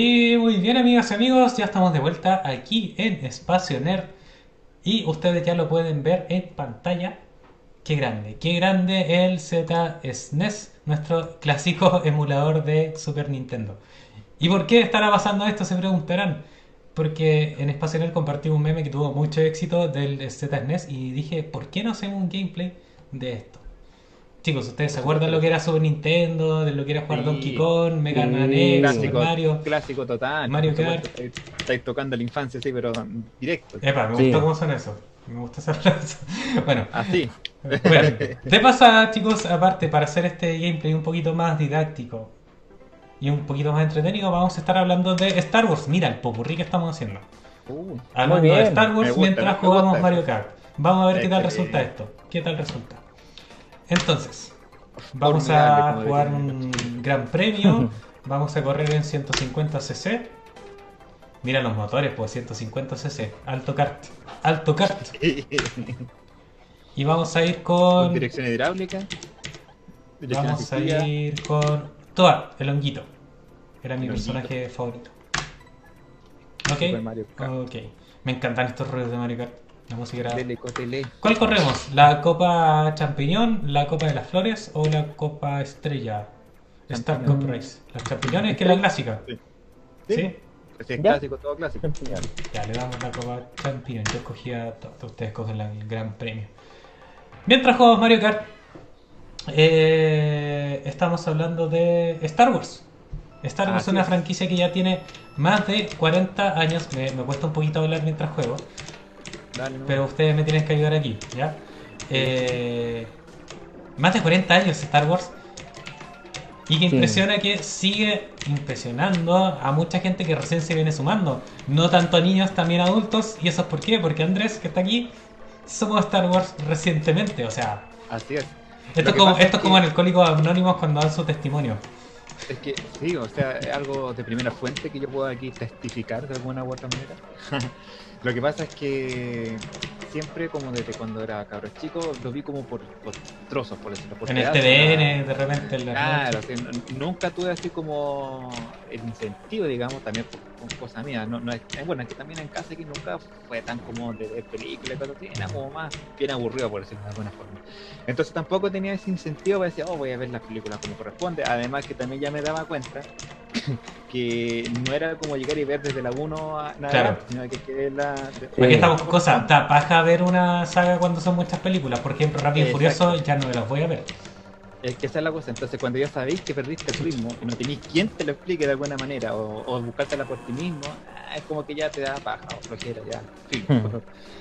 Y muy bien, amigas y amigos, ya estamos de vuelta aquí en Espacio Nerd. Y ustedes ya lo pueden ver en pantalla. Qué grande, qué grande el Z SNES, nuestro clásico emulador de Super Nintendo. ¿Y por qué estará pasando esto? Se preguntarán. Porque en Espacio Nerd compartí un meme que tuvo mucho éxito del Z SNES y dije, ¿por qué no hacemos un gameplay de esto? Chicos, ¿ustedes se acuerdan lo que era Super Nintendo? De lo que era jugar Sí. Donkey Kong, Mega Sí. Man X, Clásico, Mario? clásico total. Mario Kart. Estáis, estáis tocando la infancia, sí, pero directo. Epa, me Sí. gustó cómo son esos. Me gusta esa frase. Bueno, Así. bueno, de pasada, chicos, aparte, para hacer este gameplay un poquito más didáctico y un poquito más entretenido, vamos a estar hablando de Star Wars. Mira el popurrí que estamos haciendo. Uh, Hablando de Star Wars gusta, mientras jugamos gusta Mario eso. Kart. Vamos a ver qué tal resulta esto. ¿Qué tal resulta? Entonces, vamos a jugar un gran premio. Vamos a correr en 150 cc. Mira los motores, pues 150 cc. Alto kart. Alto kart. Y vamos a ir Con dirección hidráulica. Dirección Vamos a ir con. Toa, el honguito. Era mi El honguito. personaje favorito. Super Ok. Mario Kart. Ok. Me encantan estos ruidos de Mario Kart. La música era. Dele, cótele. ¿Cuál corremos? ¿La Copa Champiñón, la Copa de las Flores o la Copa Estrella? Star Cup. Race. Las champiñones, que es la clásica. Sí. ¿Sí? Es Ya. clásico, todo clásico. Champiñón. Ya, le damos la Copa Champiñón. Yo escogía todo. Ustedes cogen la- el Gran Premio. Mientras jugamos Mario Kart, eh, estamos hablando de Star Wars. Star Wars es una franquicia que ya tiene más de 40 años. Me, me cuesta un poquito hablar mientras juego. Dale, no. Pero ustedes me tienen que ayudar aquí, ¿ya? Eh, más de 40 años Star Wars. Y que Sí. impresiona que sigue impresionando a mucha gente que recién se viene sumando. No tanto a niños, también a adultos. ¿Y eso es por qué? Porque Andrés, que está aquí, somos Star Wars recientemente. O sea, Así es. esto que como, esto es es como que- en Alcohólicos Anónimos cuando dan su testimonio. Es que, sí, o sea, es algo de primera fuente que yo puedo aquí testificar de alguna u otra manera. Lo que pasa es que siempre, como desde cuando era cabro chico, lo vi como por, por trozos, por decirlo. por En el TVN, de repente en la Claro, n- nunca tuve así como el incentivo, digamos, también por, por cosa mía. No, no es, bueno, es que también en casa aquí nunca fue tan como de ver películas y cosas así, era como más bien aburrido, por decirlo de alguna forma. Entonces tampoco tenía ese incentivo para decir, oh, voy a ver las películas como corresponde. Además que también ya me daba cuenta que no era como llegar y ver desde la 1 a nada, Claro. sino que que verla... de-. Aquí estamos con cosas. Da paja ver una saga cuando son muchas películas. Por ejemplo, Rápido y. Furioso ya no me las voy a ver. Es que esa es la cosa. Entonces, cuando ya sabéis que perdiste el ritmo y no tenéis quien te lo explique de alguna manera o, o buscártela por ti mismo, ah, es como que ya te da paja o flojera, ya. Hmm.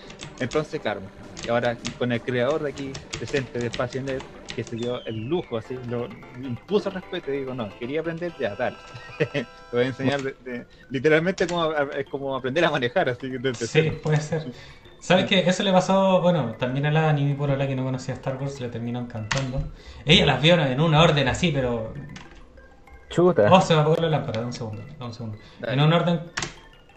Entonces, claro. Y ahora con el creador de aquí, presente de Espacio Net, que se dio el lujo, así, lo impuso respeto y digo, no, quería aprender, ya, dale. te voy a enseñar de- de- literalmente como, como aprender a manejar, así desde Sí, puede ser. ¿Sabes qué? Eso le pasó, bueno, también a la Nimi por la que no conocía Star Wars, le terminó encantando. Ella las vio en un orden así, pero. Chuta. Oh, se me apagó la lámpara, da un segundo, da un segundo. Dale. En un orden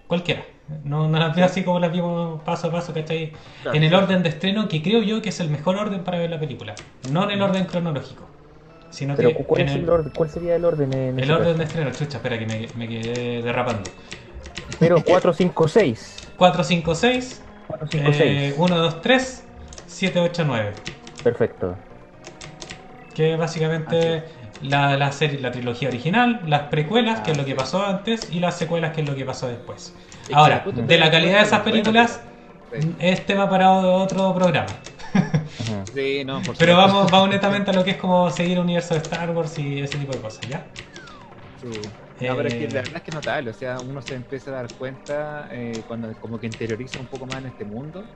cualquiera. No, no las vio así como las vimos paso a paso, ¿cachai? Claro. En el orden de estreno, que creo yo que es el mejor orden para ver la película. No en el orden cronológico, sino Pero que ¿cuál, en es el orden? ¿cuál sería el orden en el orden caso? de estreno. Chucha, espera que me, me quedé derrapando. 0, 4, 5, 6. 4, 5, 6, 4, 5, 6. 1, 2, 3, 7, 8, 9. Perfecto. Que básicamente la, la serie, la trilogía original, las precuelas, que es lo que pasó antes, y las secuelas, que es lo que pasó después. Ahora, de la calidad de esas películas, bueno que- es tema para otro programa. Sí, no, por Pero vamos, vamos netamente a lo que es como seguir el universo de Star Wars y ese tipo de cosas, ¿ya? Sí. No, pero es que Eh, la verdad es que es notable, o sea, uno se empieza a dar cuenta eh, cuando como que interioriza un poco más en este mundo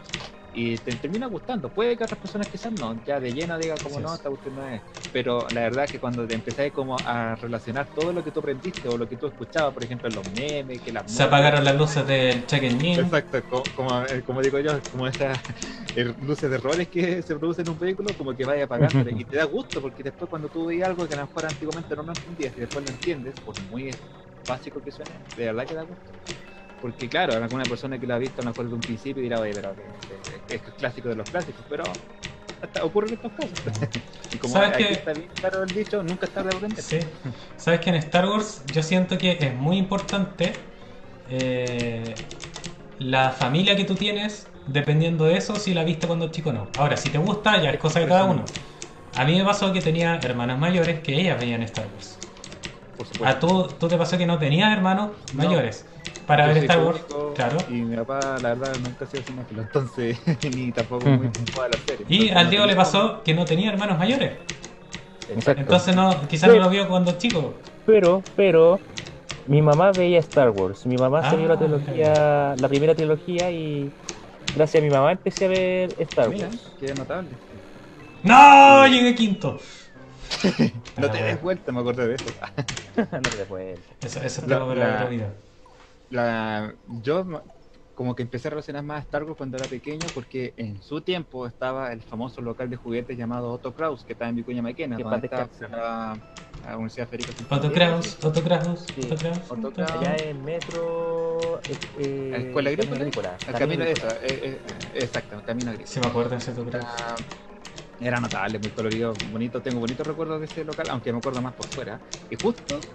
y te termina gustando. Puede que otras personas quizás no, ya de lleno diga como no, es. esta cuestión no es. Pero la verdad es que cuando te empezáis como a relacionar todo lo que tú aprendiste o lo que tú escuchabas, por ejemplo, los memes, que las Se apagaron las luces del check engine. Exacto, co- como, eh, como digo yo, como esas eh, luces de errores que se producen en un vehículo, como que vaya apagando y te da gusto, porque después cuando tú veis algo que a lo mejor antiguamente no lo entendías y después lo entiendes, por muy básico que suene, de verdad que da gusto. Porque claro, alguna persona que lo ha visto a lo mejor de un principio dirá, oye, pero que- que- que es clásico de los clásicos, pero hasta ocurren estos casos. Y como ¿Sabes aquí está bien claro el dicho, nunca es tarde para aprender. Sí. Sabes que en Star Wars yo siento que es muy importante eh, la familia que tú tienes, dependiendo de eso, si la viste cuando chico o no. Ahora, si te gusta, ya es cosa de cada uno. A mí me pasó que tenía hermanas mayores que ellas veían Star Wars. Por supuesto. A tú, tú te pasó que no tenías hermanos No. mayores para Yo ver Star Wars. Claro. Y mi papá, la verdad, nunca ha sido cinéfilo, entonces, ni tampoco muy jugado a la serie. Y Entonces, al no Diego le pasó que no tenía hermanos mayores. Exacto. Entonces no, quizás no lo vio cuando chico. Pero, pero, mi mamá veía Star Wars. Mi mamá se Ah, vio la trilogía, la primera trilogía y gracias a mi mamá empecé a ver Star Mira, Wars. qué notable. ¡No! Llegué quinto. No te des vuelta, me acordé de eso. no te puedes. Eso, eso es La- la- otro video. La, yo ma- como que empecé a relacionar más a Star Wars cuando era pequeño porque en su tiempo estaba el famoso local de juguetes llamado Otto Kraus, que estaba en Vicuña Maquena, Que donde descanse. la, la Universidad Federico Otto Kraus, Otto Kraus, Sí, Otto Kraus. Otto. Allá en Metro. eh, eh, ¿La escuela Camino agrícola? El Camino Agrícola. esa, eh, eh, exacto, el camino agrícola. Sí me acuerdo de ese Otto Kraus. Era, era notable, muy colorido, bonito, tengo bonitos recuerdos de ese local, aunque me acuerdo más por fuera. Y justo,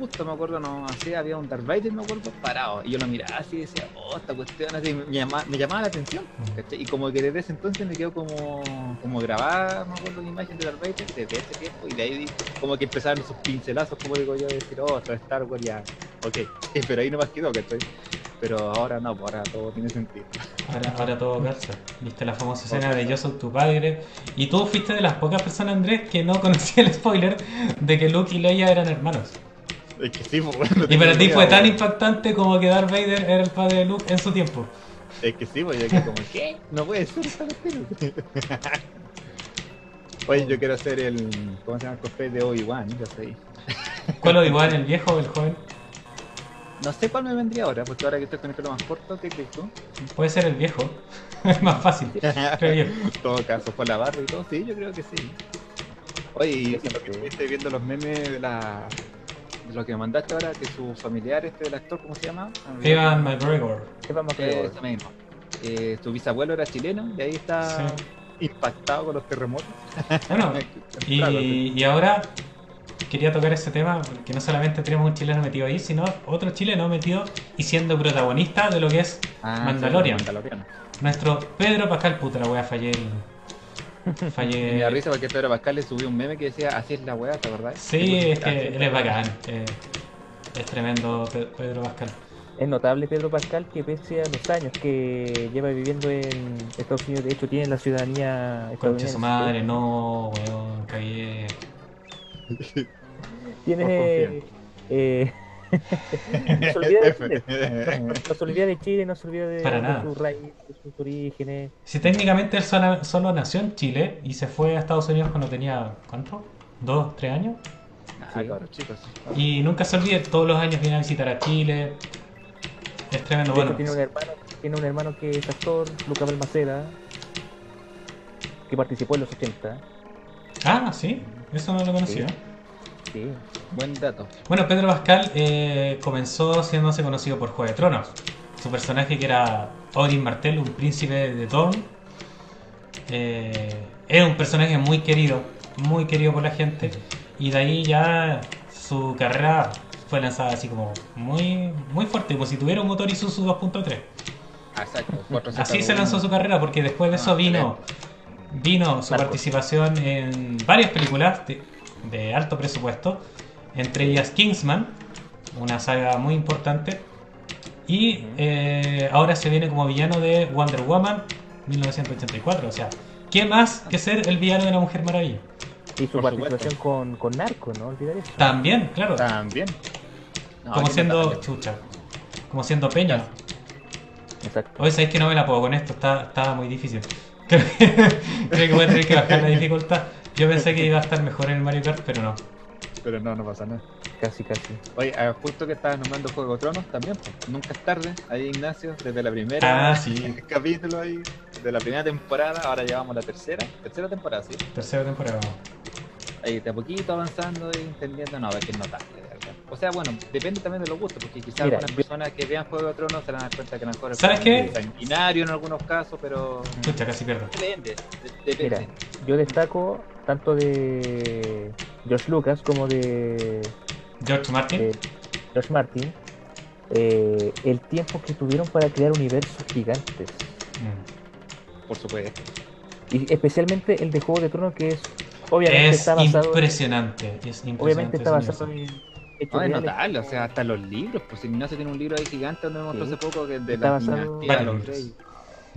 justo me acuerdo, no, así había un Darth Vader, me acuerdo, parado. Y yo lo miraba así y decía, oh, esta cuestión así, me, llama- me llamaba la atención. Y como que desde ese entonces me quedó como, como grabada, me acuerdo, la imagen de Darth Vader desde ese tiempo. Y de ahí como que empezaron esos pincelazos, como digo yo, de decir, oh, esto es Star Wars ya, ok. Pero ahí no más quedó, ¿cachai? Pero ahora no, pues ahora todo tiene sentido. Ahora, ahora todo calza. Viste la famosa escena de Yo soy tu padre. Y tú fuiste de las pocas personas, Andrés, que no conocía el spoiler de que Luke y Leia eran hermanos. Es que sí, pues, bueno, Y para ti fue tan impactante como que Darth Vader era el padre de Luke en su tiempo. Es que sí, pues yo quedé como, ¿qué? No puede ser. Oye, yo quiero hacer el. ¿Cómo se llama el cosplay de Obi-Wan? Yo sé. ¿Cuál igual, el viejo o el joven? No sé cuál me vendría ahora, porque ahora que estoy con el pelo más corto, ¿qué crees tú? Puede ser el viejo. Es más fácil, creo yo. En todo caso, por la barba y todo, sí, yo creo que sí. Oye, y Sí, lo que sí. estuviste viendo los memes de la. Lo que mandaste ahora, que su familiar, este del actor, ¿cómo se llama? Evan McGregor. ¿Qué vamos a Eh, ver? ese mismo. Eh, su bisabuelo era chileno y ahí está Sí. impactado con los terremotos. Bueno, Claro, y, y ahora quería tocar ese tema porque no solamente tenemos un chileno metido ahí, sino otro chileno metido y siendo protagonista de lo que es Ah, Mandalorian. sí, Mandalorian. nuestro Pedro Pascal. Puta la wea, fallé el. Y me Fallé. da risa porque Pedro Pascal le subió un meme que decía así es la weá, ¿te acordás? Sí, es que él es bacán. eh, es tremendo Pe- Pedro Pascal. Es notable Pedro Pascal que pese a los años que lleva viviendo en Estados Unidos, de hecho tiene la ciudadanía Concha estadounidense. su madre, no, weón, cagué. Tiene... Eh, no se olvida de Chile. No se olvida de Chile, no se olvida de, Para de nada. sus raíces, de sus orígenes. Si técnicamente él solo, solo nació en Chile y se fue a Estados Unidos cuando tenía. ¿Cuánto? ¿Dos, tres años? Ah, cabros, chicos. Y nunca se olvide, todos los años viene a visitar a Chile. Es tremendo, bueno. tiene un hermano, tiene un hermano que es actor, Lucas Balmaceda, que participó en los 80. Ah, sí, eso no lo conocía. Sí. Buen dato. Bueno, Pedro Pascal eh, comenzó siéndose conocido por Juego de Tronos. Su personaje que era Odin Martell, un príncipe de. Eh, era un personaje muy querido, muy querido por la gente. Y de ahí ya su carrera fue lanzada así como muy, muy fuerte, como si tuviera un motor Isuzu 2.3. Ah, Exacto. Así se Z1. lanzó su carrera porque después de eso Ah, vino vino su participación en varias películas de, de alto presupuesto, entre ellas Kingsman, una saga muy importante, y eh, ahora se viene como villano de Wonder Woman 1984, o sea, ¿qué más que ser el villano de la Mujer Maravilla? Y su Por participación con, con Narco, no olvidar eso. También, claro, También. No, como siendo chucha, como siendo Peña. Exacto. Hoy sabéis que no me la puedo con esto, está, está muy difícil. Creo que, creo que voy a tener que bajar la dificultad. Yo pensé que iba a estar mejor en el Mario Kart, pero no. Pero no, no pasa nada. Casi, casi. Oye, ah, justo que estabas nombrando Juego de Tronos también, pues, nunca es tarde. Ahí Ignacio, desde la primera Ah, sí. capítulo ahí, de la primera temporada, ahora llevamos la tercera, tercera temporada, sí. Tercera temporada. Ahí de a poquito avanzando y entendiendo, no, es que es notable, de verdad. O sea, bueno, depende también de los gustos, porque quizás Mira, algunas yo- personas que vean Juego de Tronos se van a dar cuenta que a lo mejor es ¿Sabes qué? sanguinario en algunos casos, pero Escucha, casi pierdo. depende. de- Mira, yo destaco tanto de George Lucas como de George Martin. eh, George Martin eh, el tiempo que tuvieron para crear universos gigantes. Mm. Por supuesto. Y especialmente el de Juego de Tronos, que es obviamente Es está basado, impresionante. Es impresionante obviamente está basado en No, es notable, o sea, hasta los libros, pues si Ignacio tiene un libro ahí gigante donde me mostró Sí. hace poco que de Está la basado-.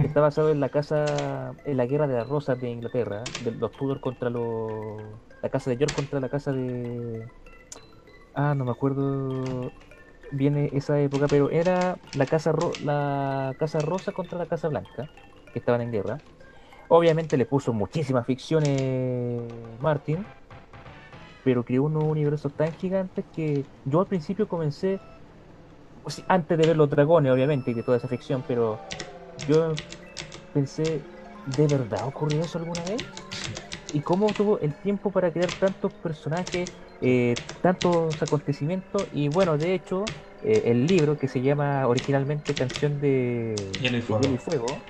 Está basado en la casa, en la guerra de las rosas de Inglaterra, de los Tudor contra los, la casa de York contra la casa de, ah, no me acuerdo bien esa época, pero era la casa ro- la casa rosa contra la casa blanca, que estaban en guerra. Obviamente le puso muchísimas ficciones Martin, pero creó unos universos tan gigantes que yo al principio comencé, sea, antes de ver los dragones, obviamente, y de toda esa ficción, pero yo pensé, ¿de verdad ocurrió eso alguna vez? ¿Y cómo tuvo el tiempo para crear tantos personajes, eh, tantos acontecimientos? Y bueno, de hecho, eh, el libro que se llama originalmente Canción de Hielo y Fuego. Hielo y Fuego,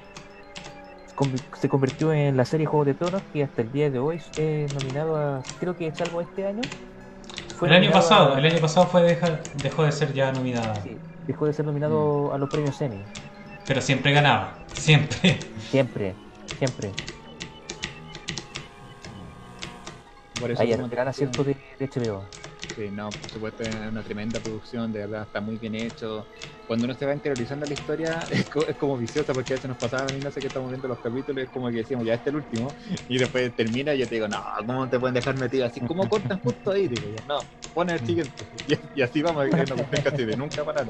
se convirtió en la serie Juego de Tronos que hasta el día de hoy es nominado a, creo que salvo este año. fue El año pasado, a- el año pasado fue deja- dejó de ser ya nominada. sí, dejó de ser nominado a los premios Emmy. Pero siempre ganaba. Siempre. Siempre, siempre. Por eso Hay gran acierto de, de HBO. Sí, no, por supuesto, es una tremenda producción, de verdad, está muy bien hecho. Cuando uno se va interiorizando la historia, es, co- es como viciosa, porque a veces nos pasaba a mí, no sé que estamos viendo los capítulos, es como que decíamos, ya este es el último, y después termina y yo te digo, no, ¿cómo te pueden dejar metido así? ¿Cómo cortan justo ahí? Digo yo, no, pon el siguiente. Y, y así vamos, que no casi de nunca parar.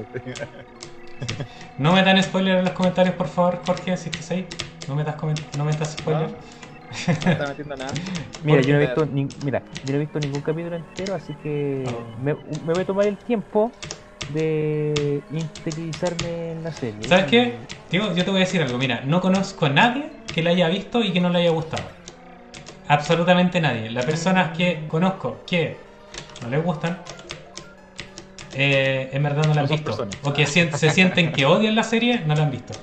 No me dan spoiler en los comentarios, por favor, Jorge, si estás ahí. No me das, no me das spoiler. No está metiendo nada. Mira, yo no he visto nin- mira, yo no he visto ningún capítulo entero, así que Oh. me, me voy a tomar el tiempo de interiorizarme en la serie. ¿Sabes qué? Tío, yo te voy a decir algo. Mira, no conozco a nadie que la haya visto y que no le haya gustado. Absolutamente nadie. Las personas que conozco que no les gustan, eh, en verdad no la han No visto. personas. O que se sienten que odian la serie, no la han visto.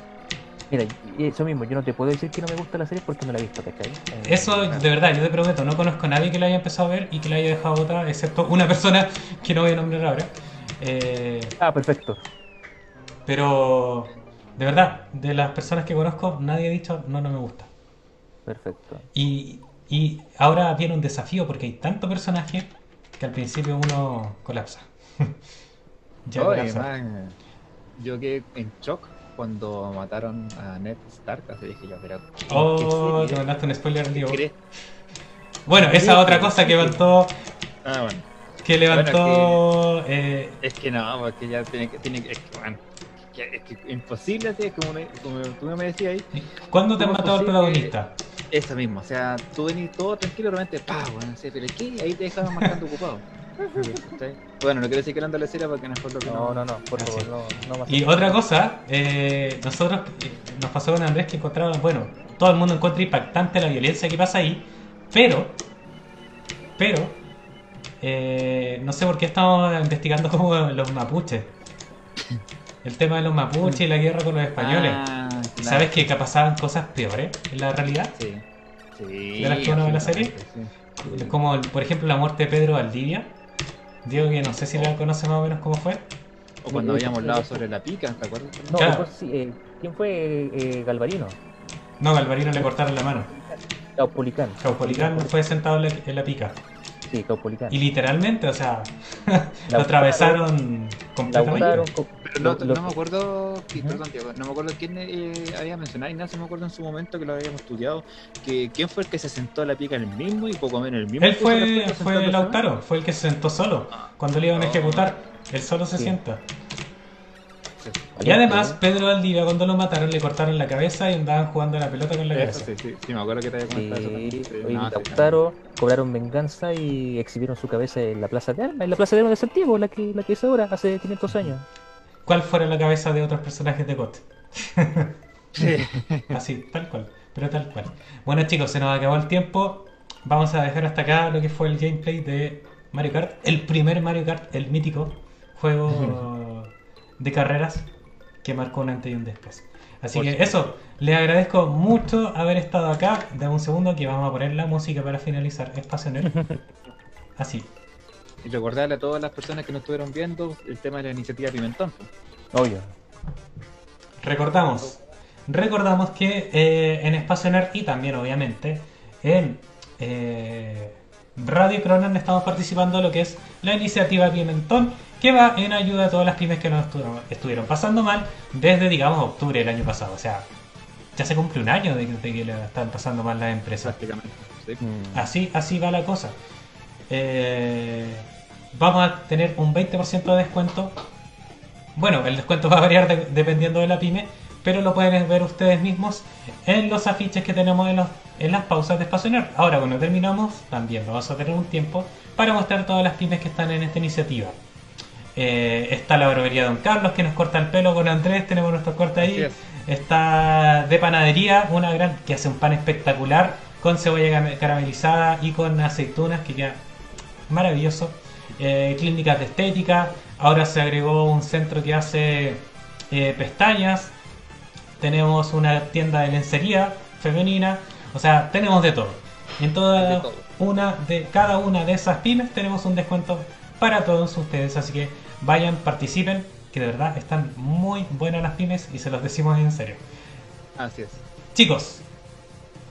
Mira, y eso mismo, yo no te puedo decir que no me gusta la serie porque no la he visto, ¿cachai? Eh, Eso, de verdad, yo te prometo, no conozco a nadie que la haya empezado a ver y que la haya dejado votar, excepto una persona que no voy a nombrar ahora. Eh, Ah, perfecto. pero, de verdad, de las personas que conozco, nadie ha dicho, no, no me gusta. Perfecto. Y, y ahora viene un desafío porque hay tanto personaje que al principio uno colapsa. ya colapsa. man, yo quedé en shock cuando mataron a Ned Stark, así dije yo, pero... ¿qué- Oh, te mandaste un spoiler al ¿Qué Diego. Bueno, esa otra cosa que levantó, Ah, bueno. Que levantó, eh, Es que no, porque ya tiene que, tiene que, es que, bueno, que- es que imposible, así, es como, como tú me decías ahí, ¿cuándo te han ¿Cómo matado al protagonista? eso mismo, o sea, tú venís todo tranquilo, realmente, pa, bueno, sí, pero ¿qué? Ahí te dejaban marcando ocupado. ¿Cachai? Bueno, no quiero decir que ando la serie porque no es por lo que No, no, no, por favor, sí. no, no más. Y otra cosa, eh, nosotros eh, nos pasó con Andrés que encontraba, bueno, todo el mundo encuentra impactante la violencia que pasa ahí, pero, pero, eh, no sé por qué estamos investigando como los mapuches. El tema de los mapuches y la guerra con los españoles. Ah, claro. ¿Sabes que pasaban cosas peores en la realidad? Sí. Sí. ¿De las que uno ve la serie? sí. Como, por ejemplo, la muerte de Pedro Valdivia. Diego, que no sé si la conoce más o menos cómo fue. O cuando habíamos hablado sobre la pica, ¿te acuerdas? No, Claro. pues sí, eh, ¿quién fue eh, Galvarino? No, Galvarino le cortaron la mano. Caupolicán. Caupolicán fue sentado en la, en la pica. Sí, Caupolicán. Y literalmente, o sea, lo atravesaron completamente. Pero no, lo- lo- no me acuerdo, que- Ujú. perdón, Diego, no me acuerdo quién eh, había mencionado, Ignacio me acuerdo en su momento que lo habíamos estudiado, que quién fue el que se sentó a la pica en el mismo y poco menos en el mismo. Él fue, fue Lautaro, fue el que se sentó solo. Cuando le iban a Oh. ejecutar, él solo se Sí. sienta. Y además, Pedro Valdivia, cuando lo mataron, le cortaron la cabeza y andaban jugando a la pelota con la Eso, cabeza. sí, sí, sí, me acuerdo que te había Sí, comentado eso también. Sí, oye, no, sí, Lautaro cobraron venganza y exhibieron su cabeza en la Plaza de Armas, en la Plaza de Armas de Santiago, la que, la que es ahora, hace 500 años. ¿Cuál fuera la cabeza de otros personajes de GOT? Sí. Así, tal cual, pero tal cual. Bueno chicos, se nos acabó el tiempo. Vamos a dejar hasta acá lo que fue el gameplay de Mario Kart, el primer Mario Kart, el mítico juego de carreras que marcó un antes y un después. Así Por que supuesto. eso, les agradezco mucho haber estado acá. Dame un segundo que vamos a poner la música para finalizar Espacio Nerd. Así. Y recordarle a todas las personas que nos estuvieron viendo el tema de la iniciativa Pimentón. Obvio. Recordamos, recordamos que eh, en Espacio Nerd y también obviamente en eh, Radio Cronan estamos participando en lo que es la iniciativa Pimentón, que va en ayuda a todas las pymes que nos estuvieron, estuvieron pasando mal desde, digamos, octubre del año pasado. O sea, ya se cumple un año de, que- de que le están pasando mal las empresas. Prácticamente. ¿sí? Mm. Así, así va la cosa. Eh, vamos a tener un 20% de descuento. Bueno, el descuento va a variar de- dependiendo de la pyme, pero lo pueden ver ustedes mismos en los afiches que tenemos en, los- en las pausas de Espacio Nerd. Ahora, cuando terminamos, también vamos a tener un tiempo para mostrar todas las pymes que están en esta iniciativa. Eh, está la barbería Don Carlos que nos corta el pelo con Andrés, tenemos nuestro corte ahí. Es. Está de panadería, una gran que hace un pan espectacular con cebolla caramelizada y con aceitunas que queda maravilloso. Eh, clínicas de estética, ahora se agregó un centro que hace eh, pestañas. Tenemos una tienda de lencería femenina, o sea, tenemos de todo. En toda De todo. una de cada una de esas pymes tenemos un descuento para todos ustedes, así que vayan, participen, que de verdad están muy buenas las pymes y se los decimos en serio. Así es. Chicos,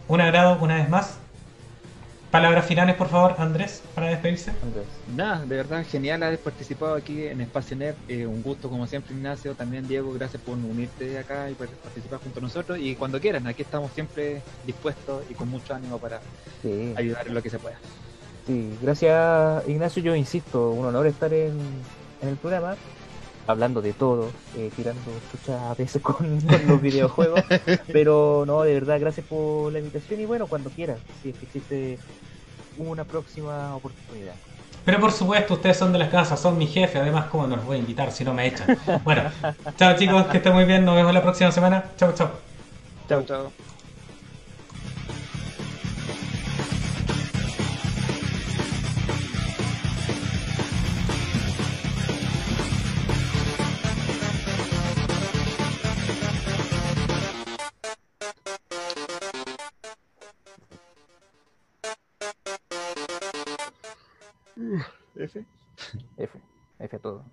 un agrado una vez más. Palabras finales, por favor, Andrés, para despedirse. Andrés. Nada, de verdad, genial haber participado aquí en Espacio Nerd. Eh, un gusto, como siempre, Ignacio. También, Diego, gracias por unirte acá y por participar junto a nosotros. Y cuando quieran, aquí estamos siempre dispuestos y con mucho ánimo para Sí. ayudar en lo que se pueda. Sí, gracias Ignacio, yo insisto, un honor estar en, en el programa, hablando de todo, eh, tirando chuchas a veces con, con los videojuegos, pero no, de verdad, gracias por la invitación y bueno, cuando quieran, si es que existe una próxima oportunidad. Pero por supuesto, ustedes son de las casas, son mi jefe, además, ¿cómo no los voy a invitar si no me echan? Bueno, chao chicos, que estén muy bien, nos vemos la próxima semana. Chao, chao. Chao, chao. F. F, F todo.